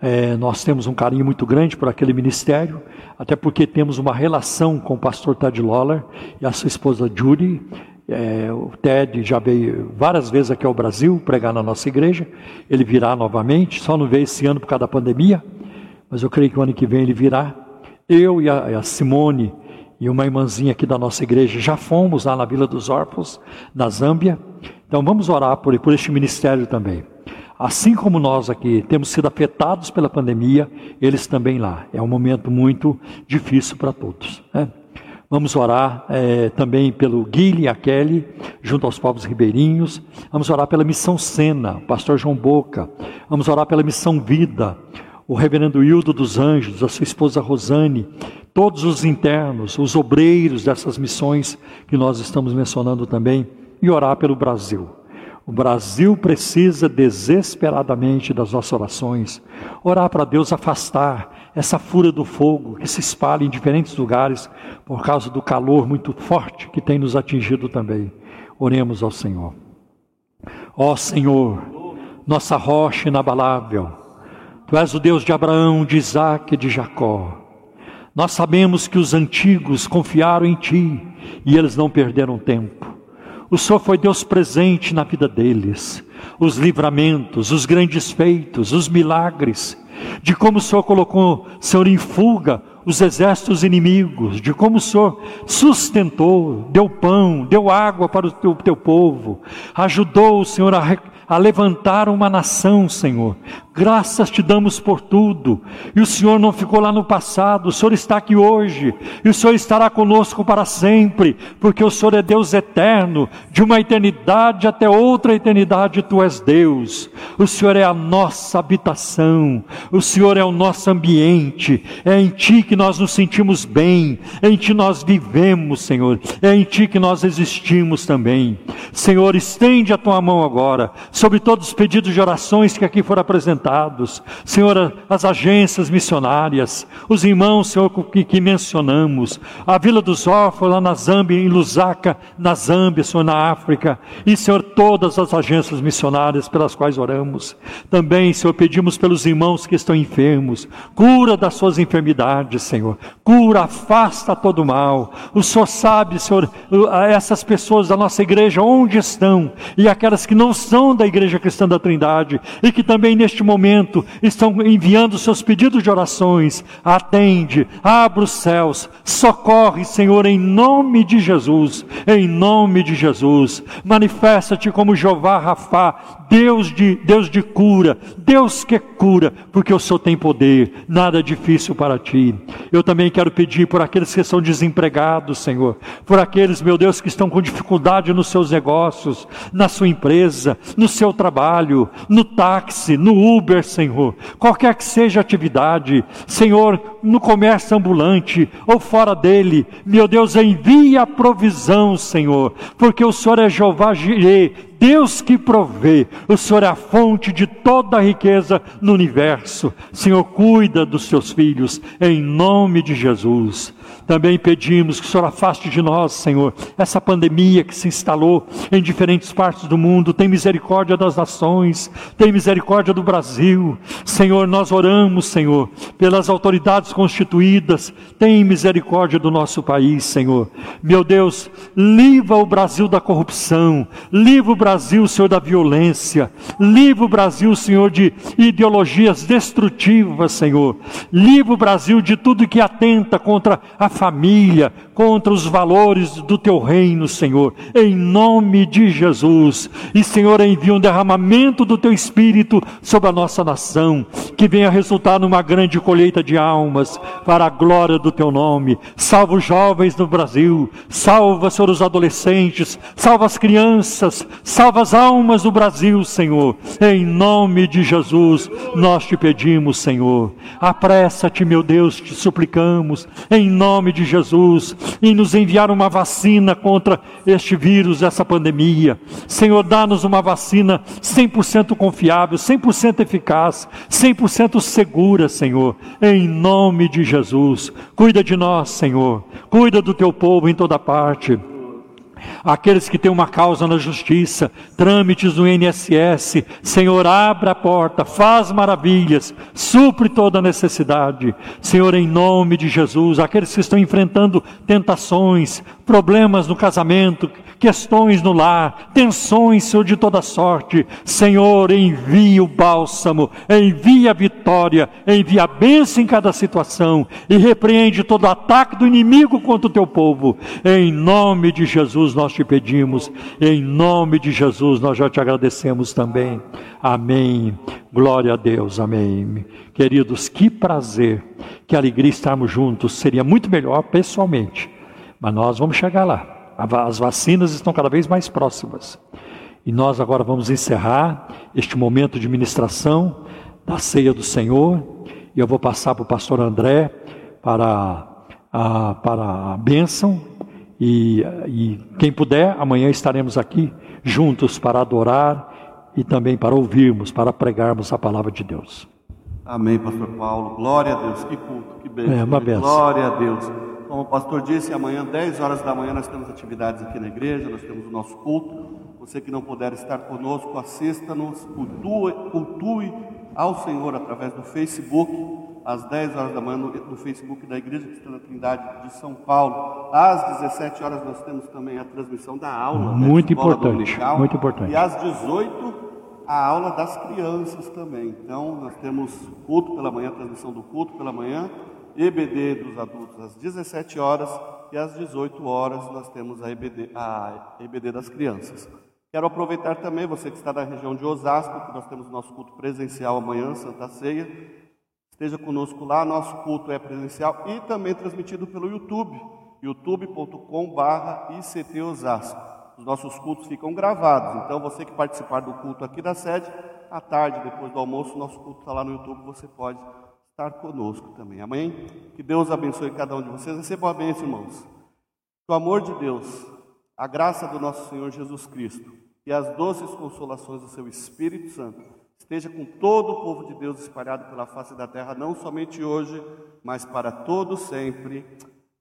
É, nós temos um carinho muito grande por aquele ministério, até porque temos uma relação com o pastor Ted Lawler e a sua esposa Judy. É, o Ted já veio várias vezes aqui ao Brasil pregar na nossa igreja. Ele virá novamente, só não veio esse ano por causa da pandemia, mas eu creio que o ano que vem ele virá. Eu e a, a Simone e uma irmãzinha aqui da nossa igreja já fomos lá na Vila dos Órfãos, na Zâmbia. Então vamos orar por, por este ministério também. Assim como nós aqui temos sido afetados pela pandemia, eles também lá. É um momento muito difícil para todos. Né? Vamos orar é, também pelo Guilherme e a Kelly, junto aos povos ribeirinhos. Vamos orar pela Missão Sena, pastor João Boca. Vamos orar pela Missão Vida, o reverendo Hildo dos Anjos, a sua esposa Rosane, todos os internos, os obreiros dessas missões que nós estamos mencionando também, e orar pelo Brasil. O Brasil precisa desesperadamente das nossas orações. Orar para Deus afastar essa fúria do fogo que se espalha em diferentes lugares por causa do calor muito forte que tem nos atingido também. Oremos ao Senhor. Ó Senhor, nossa rocha inabalável, Tu és o Deus de Abraão, de Isaac e de Jacó. Nós sabemos que os antigos confiaram em Ti e eles não perderam tempo. O Senhor foi Deus presente na vida deles, os livramentos, os grandes feitos, os milagres, de como o Senhor colocou, Senhor, em fuga os exércitos inimigos, de como o Senhor sustentou, deu pão, deu água para o teu, teu povo, ajudou o Senhor a a levantar uma nação, Senhor. Graças te damos por tudo. E o Senhor não ficou lá no passado, o Senhor está aqui hoje, e o Senhor estará conosco para sempre, porque o Senhor é Deus eterno, de uma eternidade até outra eternidade, tu és Deus. O Senhor é a nossa habitação, o Senhor é o nosso ambiente, é em ti que nós nos sentimos bem, é em ti nós vivemos, Senhor, é em ti que nós existimos também. Senhor, estende a tua mão agora sobre todos os pedidos de orações que aqui foram apresentados, Senhor, as agências missionárias, os irmãos, Senhor, que, que mencionamos, a Vila dos Órfãos lá na Zâmbia, em Lusaka, na Zâmbia, Senhor, na África, e Senhor, todas as agências missionárias pelas quais oramos. Também, Senhor, pedimos pelos irmãos que estão enfermos, cura das suas enfermidades, Senhor, cura, afasta todo mal. O Senhor sabe, Senhor, essas pessoas da nossa igreja onde estão e aquelas que não são da Igreja Cristã da Trindade e que também neste momento estão enviando seus pedidos de orações. Atende, abre os céus, socorre, Senhor, em nome de Jesus, em nome de Jesus. Manifesta-te como Jeová Rafá, Deus de, Deus de cura, Deus que cura, porque o Senhor tem poder, nada é difícil para ti. Eu também quero pedir por aqueles que são desempregados, Senhor, por aqueles, meu Deus, que estão com dificuldade nos seus negócios, na sua empresa, no seu trabalho, no táxi, no Uber, Senhor, qualquer que seja a atividade, Senhor, no comércio ambulante ou fora dele, meu Deus, envia a provisão, Senhor, porque o Senhor é Jeová Jireh, Deus que provê, o Senhor é a fonte de toda a riqueza no universo. Senhor, cuida dos seus filhos, em nome de Jesus. Também pedimos que o Senhor afaste de nós, Senhor, essa pandemia que se instalou em diferentes partes do mundo. Tem misericórdia das nações, tem misericórdia do Brasil. Senhor, nós oramos, Senhor, pelas autoridades constituídas. Tem misericórdia do nosso país, Senhor. Meu Deus, livra o Brasil da corrupção, livra o Brasil, Senhor, da violência, livra o Brasil, Senhor, de ideologias destrutivas, Senhor. Livra o Brasil de tudo que atenta contra a família, contra os valores do teu reino, Senhor, em nome de Jesus. E, Senhor, envia um derramamento do teu espírito sobre a nossa nação, que venha resultar numa grande colheita de almas para a glória do teu nome. Salva os jovens no Brasil, salva, Senhor, os adolescentes, salva as crianças, salva as almas do Brasil, Senhor. Em nome de Jesus, nós te pedimos, Senhor. Apressa-te, meu Deus, te suplicamos, em nome de Jesus, em nos enviar uma vacina contra este vírus, essa pandemia. Senhor, dá-nos uma vacina 100% confiável, 100% eficaz, 100% segura, Senhor. Em nome de Jesus. Cuida de nós, Senhor. Cuida do teu povo em toda parte aqueles que têm uma causa na justiça, trâmites no INSS, Senhor, abra a porta, faz maravilhas, supre toda necessidade, Senhor, em nome de Jesus, aqueles que estão enfrentando tentações, problemas no casamento, questões no lar, tensões, Senhor, de toda sorte. Senhor, envia o bálsamo, envia a vitória, envia a bênção em cada situação e repreende todo ataque do inimigo contra o teu povo. Em nome de Jesus nós te pedimos, em nome de Jesus nós já te agradecemos também. Amém. Glória a Deus, amém. Queridos, que prazer, que alegria estarmos juntos. Seria muito melhor pessoalmente, mas nós vamos chegar lá. As vacinas estão cada vez mais próximas. E nós agora vamos encerrar este momento de ministração da ceia do Senhor. E eu vou passar para o pastor André para a, para a bênção. E, e quem puder, amanhã estaremos aqui juntos para adorar e também para ouvirmos, para pregarmos a palavra de Deus. Amém, pastor Paulo. Glória a Deus. Que culto, que bênção. É uma bênção. Glória a Deus. Como o pastor disse, amanhã, 10 horas da manhã, nós temos atividades aqui na igreja, nós temos o nosso culto. Você que não puder estar conosco, assista-nos, cultue, cultue ao Senhor através do Facebook, às 10 horas da manhã, no, no Facebook da Igreja Cristã da Trindade de São Paulo. Às 17 horas, nós temos também a transmissão da aula. né, Muito Escola importante, muito importante. E às 18, a aula das crianças também. Então, nós temos culto pela manhã, transmissão do culto pela manhã, EBD dos adultos às 17 horas e às 18 horas nós temos a EBD, a EBD das crianças. Quero aproveitar também, você que está na região de Osasco, que nós temos nosso culto presencial amanhã, Santa Ceia. Esteja conosco lá, nosso culto é presencial e também transmitido pelo YouTube, youtube.com.br ICT Osasco. Os nossos cultos ficam gravados, então você que participar do culto aqui da sede, à tarde, depois do almoço, nosso culto está lá no YouTube, você pode estar conosco também. Amém? Que Deus abençoe cada um de vocês. Recebam a bênção, irmãos. Que o amor de Deus, a graça do nosso Senhor Jesus Cristo e as doces consolações do seu Espírito Santo esteja com todo o povo de Deus espalhado pela face da terra, não somente hoje, mas para todo sempre.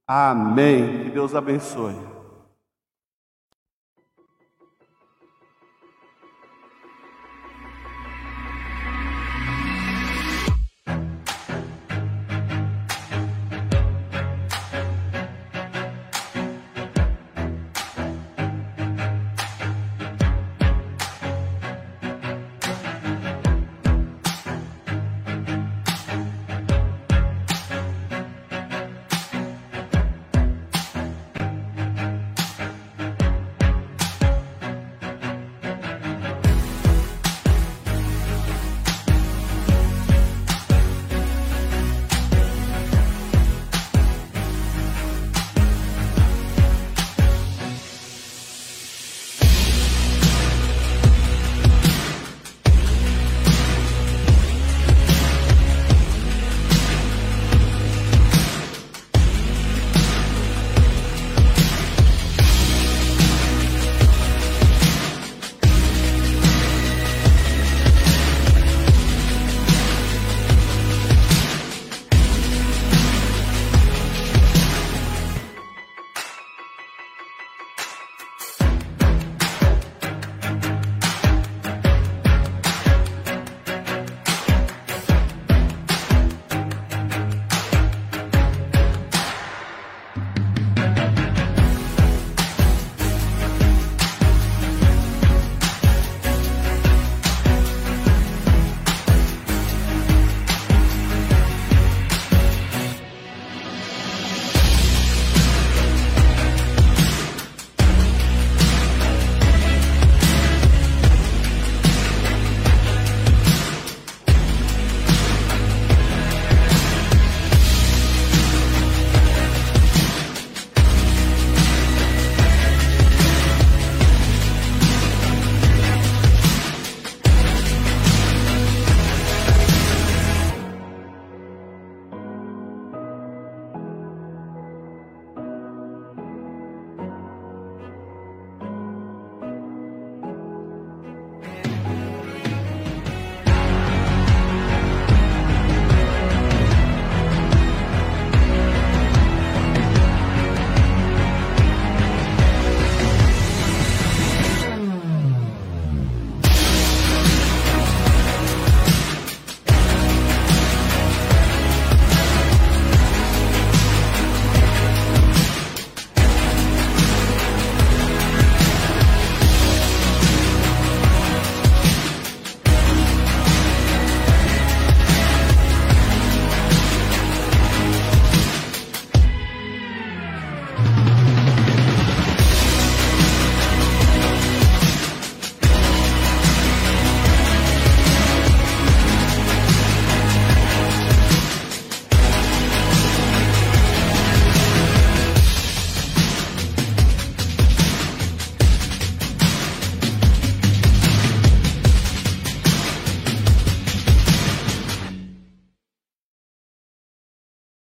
Amém. Que Deus abençoe.